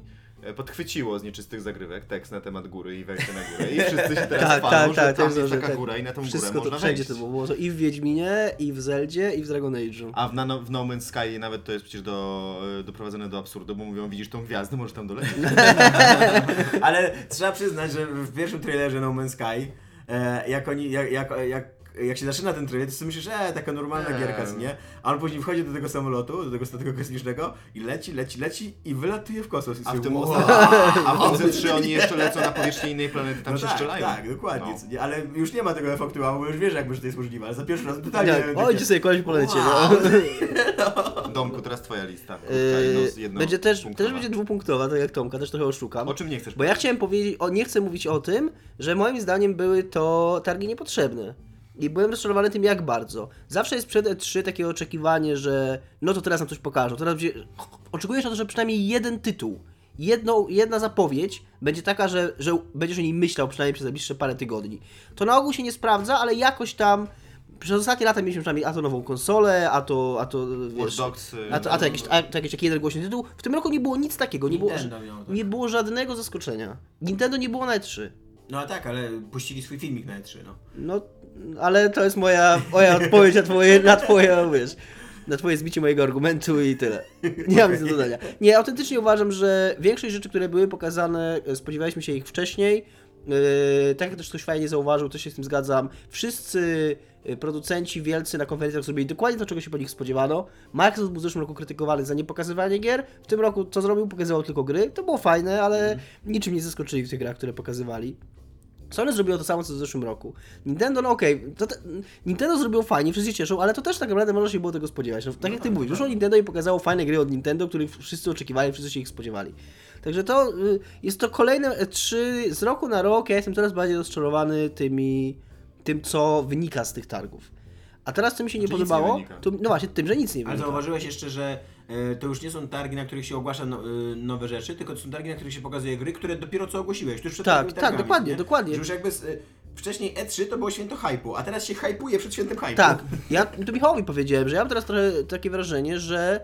podchwyciło z nieczystych zagrywek tekst na temat góry i wejścia na górę. I (laughs) wszyscy się teraz Tak, chwalą, tak, że tak, tam jest taka tak. góra i na tą Wszystko górę to można wszędzie wejść. to było. I w Wiedźminie, i w Zeldzie, i w Dragon Age'u. A w, na, w No Man's Sky nawet to jest przecież do, e, doprowadzone do absurdu, bo mówią, widzisz tą gwiazdę, możesz tam dolecieć. (laughs) Ale trzeba przyznać, że w pierwszym trailerze No Man's Sky, e, jak oni, jak, jak, jak jak się zaczyna ten trailer, to sobie myślisz, e, taka normalna Nie. gierka, nie? A on później wchodzi do tego samolotu, do tego statku kosmicznego i leci, leci, leci i wylatuje w kosmos. I A w tym wow. a w tym 3 oni jeszcze lecą na powierzchnię innej planety, tam No się tak, strzelają. tak, dokładnie. No. Ale już nie ma tego efektu, bo już wiesz, jakby, że to jest możliwe, ale za pierwszy raz totalnie... Tak, takie- o, idzie sobie koleś po lecie, Wow. No. (laughs) Domku, teraz twoja lista. Yy, będzie też, punktowa. też będzie dwupunktowa, tak jak Tomka, też trochę oszukam. O czym nie chcesz Bo ja chciałem powiedzieć, o, nie chcę mówić o tym, że moim zdaniem były to targi niepotrzebne. I byłem rozczarowany tym, jak bardzo. Zawsze jest przed E3 takie oczekiwanie, że no to teraz nam coś pokażą. Teraz będzie... Oczekujesz na to, że przynajmniej jeden tytuł, jedno, jedna zapowiedź będzie taka, że, że będziesz o niej myślał przynajmniej przez najbliższe parę tygodni. To na ogół się nie sprawdza, ale jakoś tam... Przez ostatnie lata mieliśmy przynajmniej a to nową konsolę, a to, a to wiesz, Dogs, a to, a to jakiś, a to jakiś taki jeden głośny tytuł. W tym roku nie było nic takiego, nie było, Nintendo miało tak. nie było żadnego zaskoczenia. Nintendo nie było na E3. No a tak, ale puścili swój filmik na E3, no. No, ale to jest moja, moja odpowiedź na twoje, na twoje, wiesz, na twoje zbicie mojego argumentu i tyle. Nie mam nic do dodania. Nie, autentycznie uważam, że większość rzeczy, które były pokazane, e, spodziewaliśmy się ich wcześniej. Yy, tak jak też ktoś fajnie zauważył, też się z tym zgadzam. Wszyscy e, producenci wielcy na konferencjach zrobili dokładnie to, czego się po nich spodziewano. Microsoft był w zeszłym roku krytykowany za niepokazywanie gier. W tym roku co zrobił? Pokazywał tylko gry. To było fajne, ale niczym nie zaskoczyli w tych grach, które pokazywali. Sony zrobiło to samo co w zeszłym roku. Nintendo, no okej, te, Nintendo zrobiło fajnie, wszyscy się cieszą, ale to też tak naprawdę można się było tego spodziewać. No, tak jak ty mówisz, wyszło Nintendo i pokazało fajne gry od Nintendo, których wszyscy oczekiwali, wszyscy się ich spodziewali. Także to y, jest to kolejne E3 z roku na rok, ja jestem coraz bardziej rozczarowany tymi, tym, co wynika z tych targów. A teraz, co mi się nie Znaczy podobało, nie to, no właśnie, tym, że nic nie Ale wynika. zauważyłeś jeszcze, że to już nie są targi, na których się ogłasza no, e, nowe rzeczy, tylko to są targi, na których się pokazuje gry, które dopiero co ogłosiłeś. Tuż przed Tak, tak, targami, dokładnie, nie? dokładnie. Że już jakby z, e, wcześniej E3 to było święto hypu, a teraz się hypuje przed świętem hypu. Tak, ja tu Michałowi powiedziałem, że ja mam teraz trochę takie wrażenie, że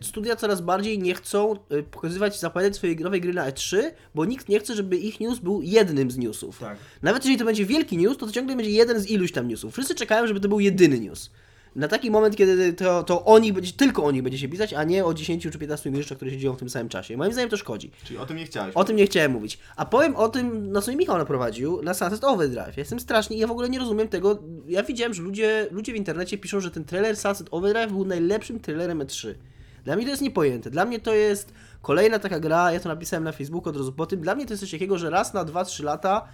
studia coraz bardziej nie chcą pokazywać, zapowiadać swojej nowej gry na E3, bo nikt nie chce, żeby ich news był jednym z newsów. Tak. Nawet jeżeli to będzie wielki news, to, to ciągle będzie jeden z iluś tam newsów. Wszyscy czekają, żeby to był jedyny news. Na taki moment, kiedy to, to o nich będzie, tylko o nich będzie się pisać, a nie o 10 czy 15 innych rzeczach, które się dzieją w tym samym czasie. Moim zdaniem to szkodzi. Czyli o tym nie chciałeś. O tym nie chciałem mówić. A powiem o tym, na co mnie Michał naprowadził, na Sunset Overdrive. Ja jestem strasznie, ja w ogóle nie rozumiem tego. Ja widziałem, że ludzie, ludzie w internecie piszą, że ten trailer Sunset Overdrive był najlepszym trailerem E3. Dla mnie to jest niepojęte. Dla mnie to jest kolejna taka gra, ja to napisałem na Facebooku od razu po tym. Dla mnie to jest coś takiego, że raz na 2-3 lata,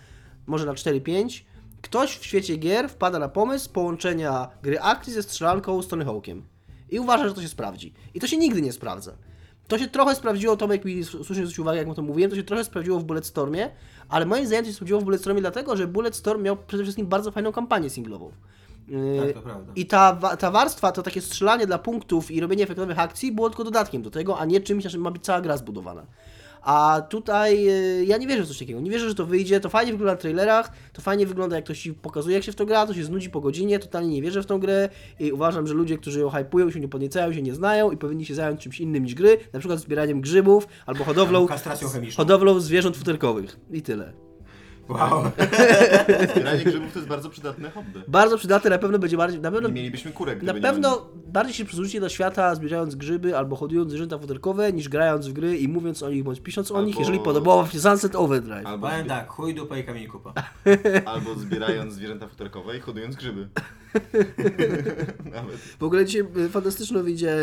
może na 4-5, ktoś w świecie gier wpada na pomysł połączenia gry akcji ze strzelanką z Tony Hawkiem. I uważa, że to się sprawdzi. I to się nigdy nie sprawdza. To się trochę sprawdziło, Tomek mi słusznie zwrócił uwagę, jak mu to mówiłem, to się trochę sprawdziło w Bulletstormie, ale moim zdaniem to się sprawdziło w Bulletstormie dlatego, że Bulletstorm miał przede wszystkim bardzo fajną kampanię singlową. Yy, Tak, to prawda. I ta, ta warstwa, to takie strzelanie dla punktów i robienie efektownych akcji było tylko dodatkiem do tego, a nie czymś, na czym ma być cała gra zbudowana. A tutaj yy, ja nie wierzę w coś takiego. Nie wierzę, że to wyjdzie. To fajnie wygląda na trailerach, to fajnie wygląda, jak ktoś ci pokazuje, jak się w to gra, to się znudzi po godzinie. Totalnie nie wierzę w tą grę i uważam, że ludzie, którzy ją hypują, się nie podniecają, się nie znają i powinni się zająć czymś innym niż gry, na przykład zbieraniem grzybów albo hodowlą, hodowlą zwierząt futerkowych. I tyle. Wow. (laughs) Zbieranie grzybów to jest bardzo przydatne hobby. Bardzo przydatne, na pewno będzie bardziej, na pewno Nie mielibyśmy kurek, Na gdyby nie pewno bardziej się przerzucicie do świata zbierając grzyby albo hodując zwierzęta futerkowe, niż grając w gry i mówiąc o nich bądź pisząc o Albo- nich, jeżeli podobało Wam się Sunset Overdrive. Albo, Powiem tak, chuj dupa i kamień kupa. (laughs) albo zbierając zwierzęta futerkowe i hodując grzyby. (laughs) Nawet. W ogóle dzisiaj y, fantastycznie wyjdzie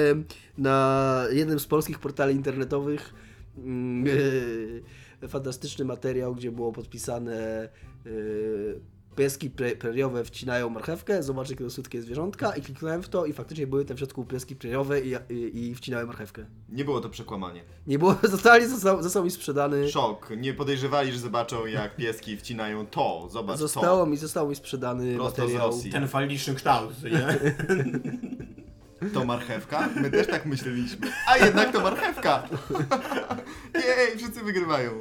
na jednym z polskich portali internetowych mm, y, fantastyczny materiał, gdzie było podpisane y, pieski pre- preriowe wcinają marchewkę, zobaczę, jakie to słodkie zwierzątka i kliknąłem w to i faktycznie były tam w środku pieski preriowe i, i, i wcinały marchewkę. Nie było to przekłamanie. Nie było, (laughs) totalnie został, został mi sprzedany. Szok. Nie podejrzewali, że zobaczą jak pieski wcinają to. Zobacz Zostało to. mi, został mi sprzedany Prosto z materiał. Rosji. Ten faliczny kształt, nie? (laughs) To marchewka? My też tak myśleliśmy. A jednak to marchewka! (laughs) Jej, wszyscy wygrywają.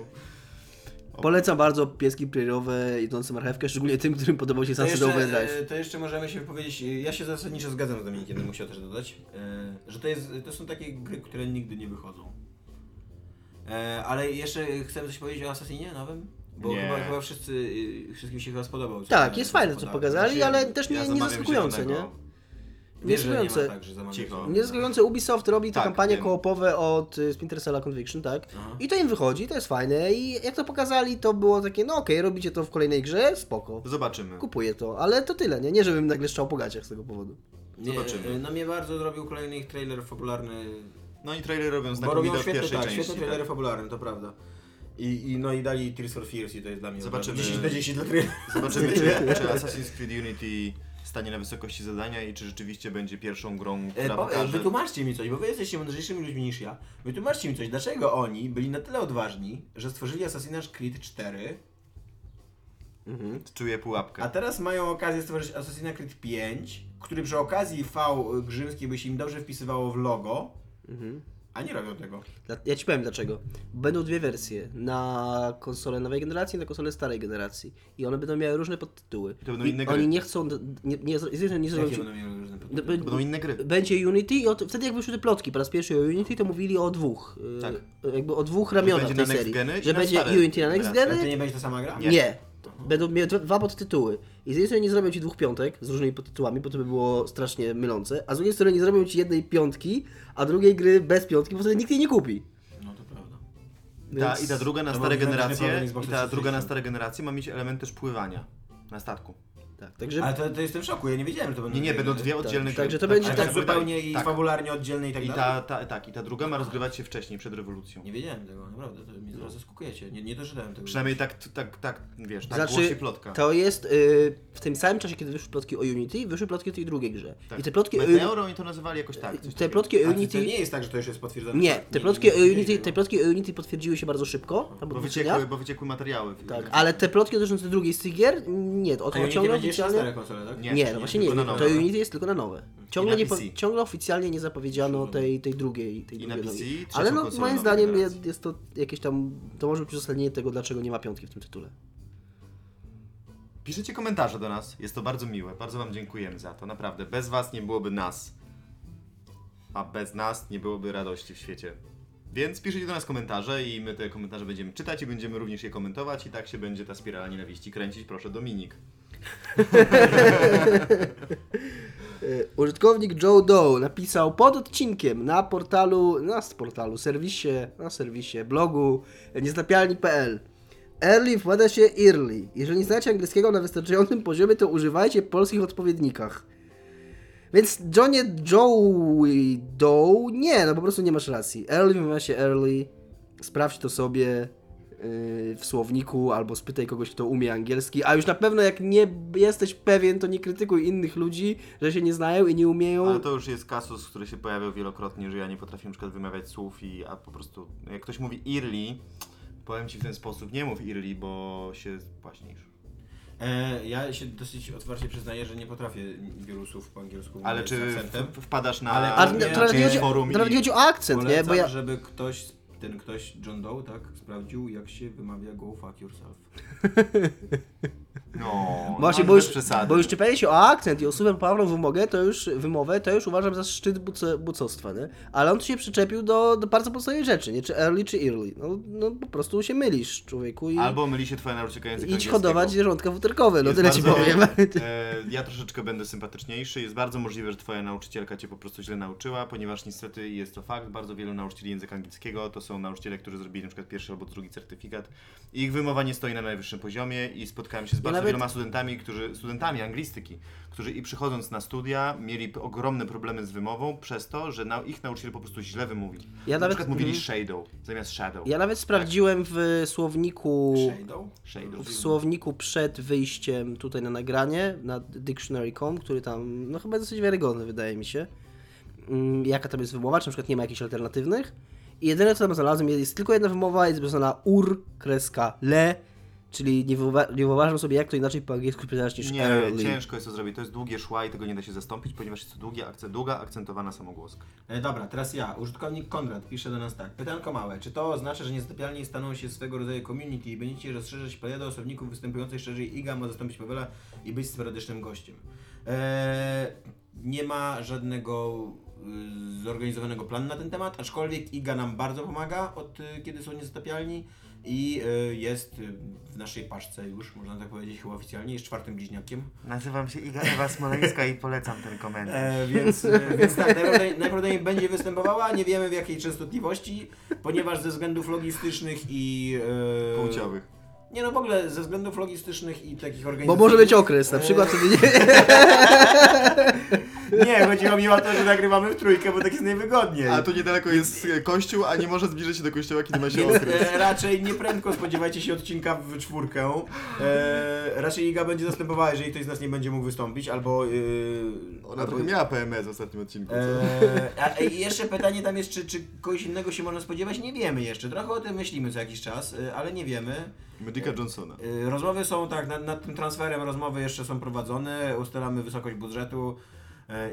Polecam bardzo pieski preriowe idące marchewkę, szczególnie tym, którym podobał się Sunset Overdrive. e, to jeszcze możemy się wypowiedzieć, ja się zasadniczo zgadzam z Dominikiem, bym musiał też dodać, e, że to, jest, to są takie gry, które nigdy nie wychodzą. E, Ale jeszcze chcemy coś powiedzieć o Assassinie nowym? Bo chyba, chyba wszyscy, wszystkim się chyba spodobał. Tak, jest fajne, co pokazali, Znaczy, ale też nie, ja nie zaskakujące, nie? Zielonego. Wiesz, że nie ma zaskakujące. tak, Cicho. Ubisoft robi te Tak, kampanie wiem. koopowe od y, Splinter Cell Conviction, tak? Aha. I to im wychodzi, to jest fajne i jak to pokazali, to było takie, no okej, robicie to w kolejnej grze, spoko. Zobaczymy. Kupuję to, ale to tyle, nie? Nie, żebym nagle szczał po gaciach z tego powodu. Nie, Zobaczymy. e, No mnie bardzo zrobił kolejny ich trailer fabularny. No i trailer robią znakomite robią świetne, pierwszej tak, części. świetne trailery tak. fabularne, to prawda. I, I no i dali Tears for Fears i to jest dla mnie Zobaczymy. 10 na 10 dla. Zobaczymy, czy, (laughs) czy Assassin's Creed Unity stanie na wysokości zadania i czy rzeczywiście będzie pierwszą grą, E, która e, pokaże... wytłumaczcie mi coś, bo wy jesteście mądrzejszymi ludźmi niż ja. Wytłumaczcie mi coś, dlaczego oni byli na tyle odważni, że stworzyli Assassin's Creed 4, Czuję pułapkę. a teraz mają okazję stworzyć Assassin's Creed 5, który przy okazji V grzymskiej by się im dobrze wpisywało w logo, a nie robią tego. Ja ci powiem dlaczego. Będą dwie wersje. Na konsolę nowej generacji i na konsolę starej generacji. I one będą miały różne podtytuły. To będą I inne gry. Oni nie chcą. Nie, nie, nie, nie, nie zrobią będą miały różne b- podtytuły? b- Będą inne gry. Będzie Unity i od, wtedy jak wyszły te plotki po raz pierwszy o Unity, to mówili o dwóch. y, Tak. Jakby o dwóch ramionach tej serii. geny że będzie Unity na next. Ale to geny? nie będzie ta sama gra? Nie. Nie. Będą miały dwa- dwa podtytuły. I z jednej strony nie zrobią ci dwóch piątek z różnymi podtytułami, bo to by było strasznie mylące, a z drugiej strony nie zrobią ci jednej piątki, a drugiej gry bez piątki, bo wtedy nikt jej nie kupi. No to prawda. Ta, Więc- I ta druga na To stare generacje, i Xboxa ta druga na 360. stare generacje ma mieć element też pływania na statku. Tak, także Ale to, to jestem w szoku, ja nie wiedziałem, że to będą Nie, nie, będą dwie oddzielne gry. Także to będzie tak- tak zupełnie i tak. fabularnie oddzielne i tak I dalej? ta, ta, tak, i ta druga ma rozgrywać się wcześniej, przed rewolucją. Nie wiedziałem tego, naprawdę, to mnie teraz zaskakujecie. Nie, nie doczytałem tego. Przynajmniej tak, tak, tak, wiesz, tak Znaczy, głosi plotka. to jest y, w tym samym czasie, kiedy wyszły plotki o Unity, wyszły plotki o tej drugiej grze. Tak. I te plotki o Meteoro oni to nazywali jakoś tak. coś te takiego. plotki o A to Unity. nie jest tak, że to już jest potwierdzone? Nie, Tak, te plotki o nie, nie, Unity, nie, te plotki o Unity potwierdziły się bardzo szybko, Bo wyciekły, bo wyciekły materiały. Tak, ale te plotki dotyczące drugiej z tych gier, nie, o to Unity ciągle jeszcze na oficjalnie... stare konsole, tak? Nie, Nie, nie, no właśnie nie, nie, na to. Unity jest tylko na nowe. Ciągle, na nie, po, ciągle oficjalnie nie zapowiedziano tej, tej drugiej, tej I na drugiej PC, Ale no, moim zdaniem jest, jest to jakieś tam, to może być uzasadnienie tego, dlaczego nie ma piątki w tym tytule. Piszecie komentarze do nas, jest to bardzo miłe, bardzo wam dziękujemy za to, naprawdę. Bez was nie byłoby nas, a bez nas nie byłoby radości w świecie. Więc piszecie do nas komentarze i my te komentarze będziemy czytać i będziemy również je komentować i tak się będzie ta spirala nienawiści kręcić, proszę Dominik. (laughs) Użytkownik Joe Doe napisał pod odcinkiem na portalu, na portalu, serwisie, na serwisie, blogu nieznapialni.pl Early wkłada się early. Jeżeli nie znacie angielskiego na wystarczającym poziomie, to używajcie polskich odpowiednikach. Więc Johnie Joey Doe, nie, no po prostu nie masz racji. Early wymaga się early, sprawdź to sobie w słowniku albo spytaj kogoś, kto umie angielski, a już na pewno jak nie jesteś pewien, to nie krytykuj innych ludzi, że się nie znają i nie umieją. Ale to już jest kasus, który się pojawiał wielokrotnie, że ja nie potrafię na przykład wymawiać słów i a po prostu, jak ktoś mówi early, powiem ci w ten sposób, nie mów early, bo się spłaśnisz. E, ja się dosyć otwarcie przyznaję, że nie potrafię wielu słów po angielsku Ale mówić czy akcentem. wpadasz na, Ale- ale nie, nie forum nie chodzi o akcent, nie? Bo ja, żeby ktoś, ten ktoś, John Doe, tak, sprawdził jak się wymawia go fuck yourself. (laughs) No, Właśnie, no, bo bez już, przesady. bo już czepianie się o akcent i o super poprawną wymogę, to już wymowę, to już uważam za szczyt buce, bucostwa, nie? Ale on tu się przyczepił do, do bardzo podstawowej rzeczy, nie? Czy early, czy early. No, no po prostu się mylisz, człowieku, i Albo myli się twoja nauczycielka języka idź hodować zwierzątka futerkowe, no Jest tyle ci bardzo- powiem. E, ja troszeczkę będę sympatyczniejszy. Jest bardzo możliwe, że twoja nauczycielka cię po prostu źle nauczyła, ponieważ niestety jest to fakt, bardzo wielu nauczycieli języka angielskiego to są nauczyciele, którzy zrobili na przykład pierwszy albo drugi certyfikat. I ich wymowa nie stoi na najwyższym poziomie i spotkałem się z bardzo nawet- wieloma studentami, którzy, studentami anglistyki, którzy i przychodząc na studia mieli ogromne problemy z wymową przez to, że na, ich nauczyciel po prostu źle wymówił. Ja na nawet- przykład mówili mhm. shadow zamiast shadow. Ja nawet sprawdziłem w słowniku Shadow? Shadow. w słowniku przed wyjściem tutaj na nagranie, na dictionary.com, który tam, no chyba dosyć wiarygodny wydaje mi się, mm, jaka tam jest wymowa, czy na przykład nie ma jakichś alternatywnych. I jedyne co tam znalazłem jest tylko jedna wymowa, jest napisana ur, kreska, le, czyli nie, wyobrażam sobie jak to inaczej po angielsku pisać niż Nie, early. ciężko jest to zrobić. To jest długie szła i tego nie da się zastąpić, ponieważ jest to długie akce, długa, akcentowana samogłoska. E, dobra, teraz ja. Użytkownik Konrad pisze do nas tak. Pytanko małe. Czy to oznacza, że niezatapialni staną się swego rodzaju community i będziecie rozszerzać plejada osobników występujących szerzej Iga ma zastąpić Pawela i być sporadycznym gościem? E, nie ma żadnego zorganizowanego planu na ten temat, aczkolwiek Iga nam bardzo pomaga od y, kiedy są niezatapialni i y, jest y, w naszej paczce już, można tak powiedzieć chyba oficjalnie, jest czwartym bliźniakiem. Nazywam się Iga Ewa Smoleńska i polecam ten komentarz. E, więc, e, więc tak, najprawdopodobniej, najprawdopodobniej będzie występowała, nie wiemy w jakiej częstotliwości, ponieważ ze względów logistycznych i... E, Płciowych. Nie no, w ogóle ze względów logistycznych i takich Bo organizacji... może być okres, na przykład wtedy nie... (laughs) Nie, chodziło mi o to, że nagrywamy w trójkę, bo tak jest najwygodniej. A tu niedaleko jest kościół, a nie może zbliżyć się do kościoła, kiedy ma się Więc okres. e, raczej nieprędko spodziewajcie się odcinka w czwórkę. E, raczej Iga będzie zastępowała, jeżeli ktoś z nas nie będzie mógł wystąpić, albo... E, Ona albo- trochę miała PMS w ostatnim odcinku. co? Eee, a jeszcze pytanie tam jest, czy, czy kogoś innego się można spodziewać? Nie wiemy jeszcze. Trochę o tym myślimy co jakiś czas, e, ale nie wiemy. Medyka Johnsona. E, Rozmowy są tak, nad, nad tym transferem rozmowy jeszcze są prowadzone, ustalamy wysokość budżetu,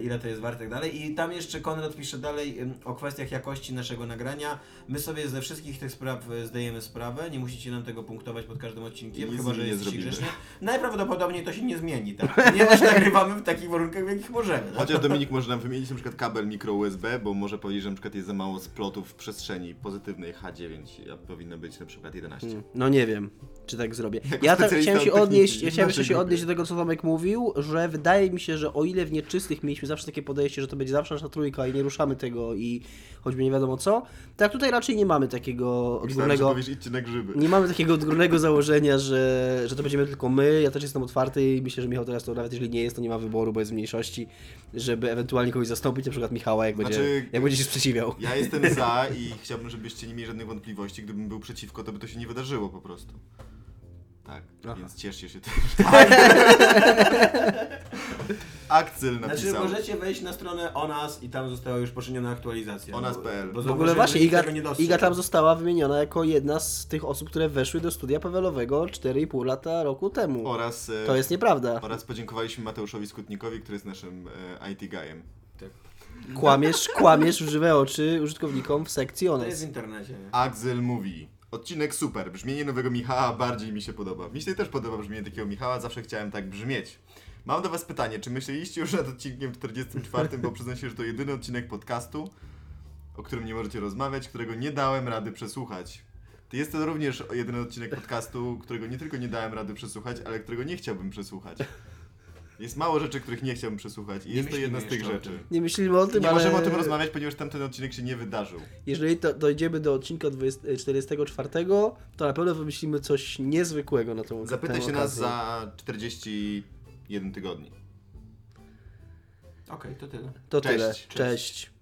ile to jest warte i tak dalej. I tam jeszcze Konrad pisze dalej o kwestiach jakości naszego nagrania. My sobie ze wszystkich tych spraw e, zdajemy sprawę, nie musicie nam tego punktować pod każdym odcinkiem, Nic chyba że jesteście grzeczni. Najprawdopodobniej to się nie zmieni, tak? Ponieważ (laughs) nagrywamy w takich warunkach, w jakich możemy. tak? Chociaż Dominik może nam wymienić na przykład kabel mikro USB, bo może powiedzieć, że na przykład jest za mało splotów w przestrzeni pozytywnej H9, a powinno być na przykład 11. No nie wiem, czy tak zrobię. Jako Ja ta, specjalista chciałem się odnieść, ja chciałem jeszcze się odnieść do tego, co Tomek mówił, że wydaje mi się, że o ile w nieczystych mieliśmy zawsze takie podejście, że to będzie zawsze nasza trójka i nie ruszamy tego i choćby nie wiadomo co, tak tutaj raczej nie mamy takiego Myślałem, odgórnego... powiesz na grzyby. Nie mamy takiego odgórnego założenia, że, że to będziemy tylko my. Ja też jestem otwarty i myślę, że Michał teraz to nawet jeżeli nie jest, to nie ma wyboru, bo jest w mniejszości, żeby ewentualnie kogoś zastąpić, na przykład Michała, jak będzie, Znaczy- jak będzie się sprzeciwiał. Ja jestem za i chciałbym, żebyście nie mieli żadnych wątpliwości. Gdybym był przeciwko, to by to się nie wydarzyło po prostu. Tak, Aha. więc cieszcie się tym. (laughs) Akcel Znaczy napisał. możecie wejść na stronę o nas i tam została już poczyniona aktualizacja. Onas.pl. Bo W ogóle właśnie, Iga, nie. Iga tam została wymieniona jako jedna z tych osób, które weszły do studia Pawelowego 4,5 lata roku temu. Oraz, e, To jest nieprawda. oraz podziękowaliśmy Mateuszowi Skutnikowi, który jest naszym e, IT guyem. Kłamiesz, kłamiesz w żywe oczy użytkownikom w sekcji o To jest w nas. internecie. Axel mówi. Odcinek super, brzmienie nowego Michała bardziej mi się podoba. Mi się też podoba brzmienie takiego Michała, zawsze chciałem tak brzmieć. Mam do was pytanie, czy myśleliście już nad odcinkiem 44, bo przyznam się, że to jedyny odcinek podcastu, o którym nie możecie rozmawiać, którego nie dałem rady przesłuchać. To Jest to również jeden odcinek podcastu, którego nie tylko nie dałem rady przesłuchać, ale którego nie chciałbym przesłuchać. Jest mało rzeczy, których nie chciałbym przesłuchać i nie jest to jedna z tych rzeczy. Nie myślimy o tym, Nie ale... możemy o tym rozmawiać, ponieważ tamten odcinek się nie wydarzył. Jeżeli to, dojdziemy do odcinka 20, 44, e, to na pewno wymyślimy coś niezwykłego na tą Zapytaj tę się nas za 40 Jeden tygodni. Okej, okay, to tyle. To cześć, tyle. Cześć. cześć.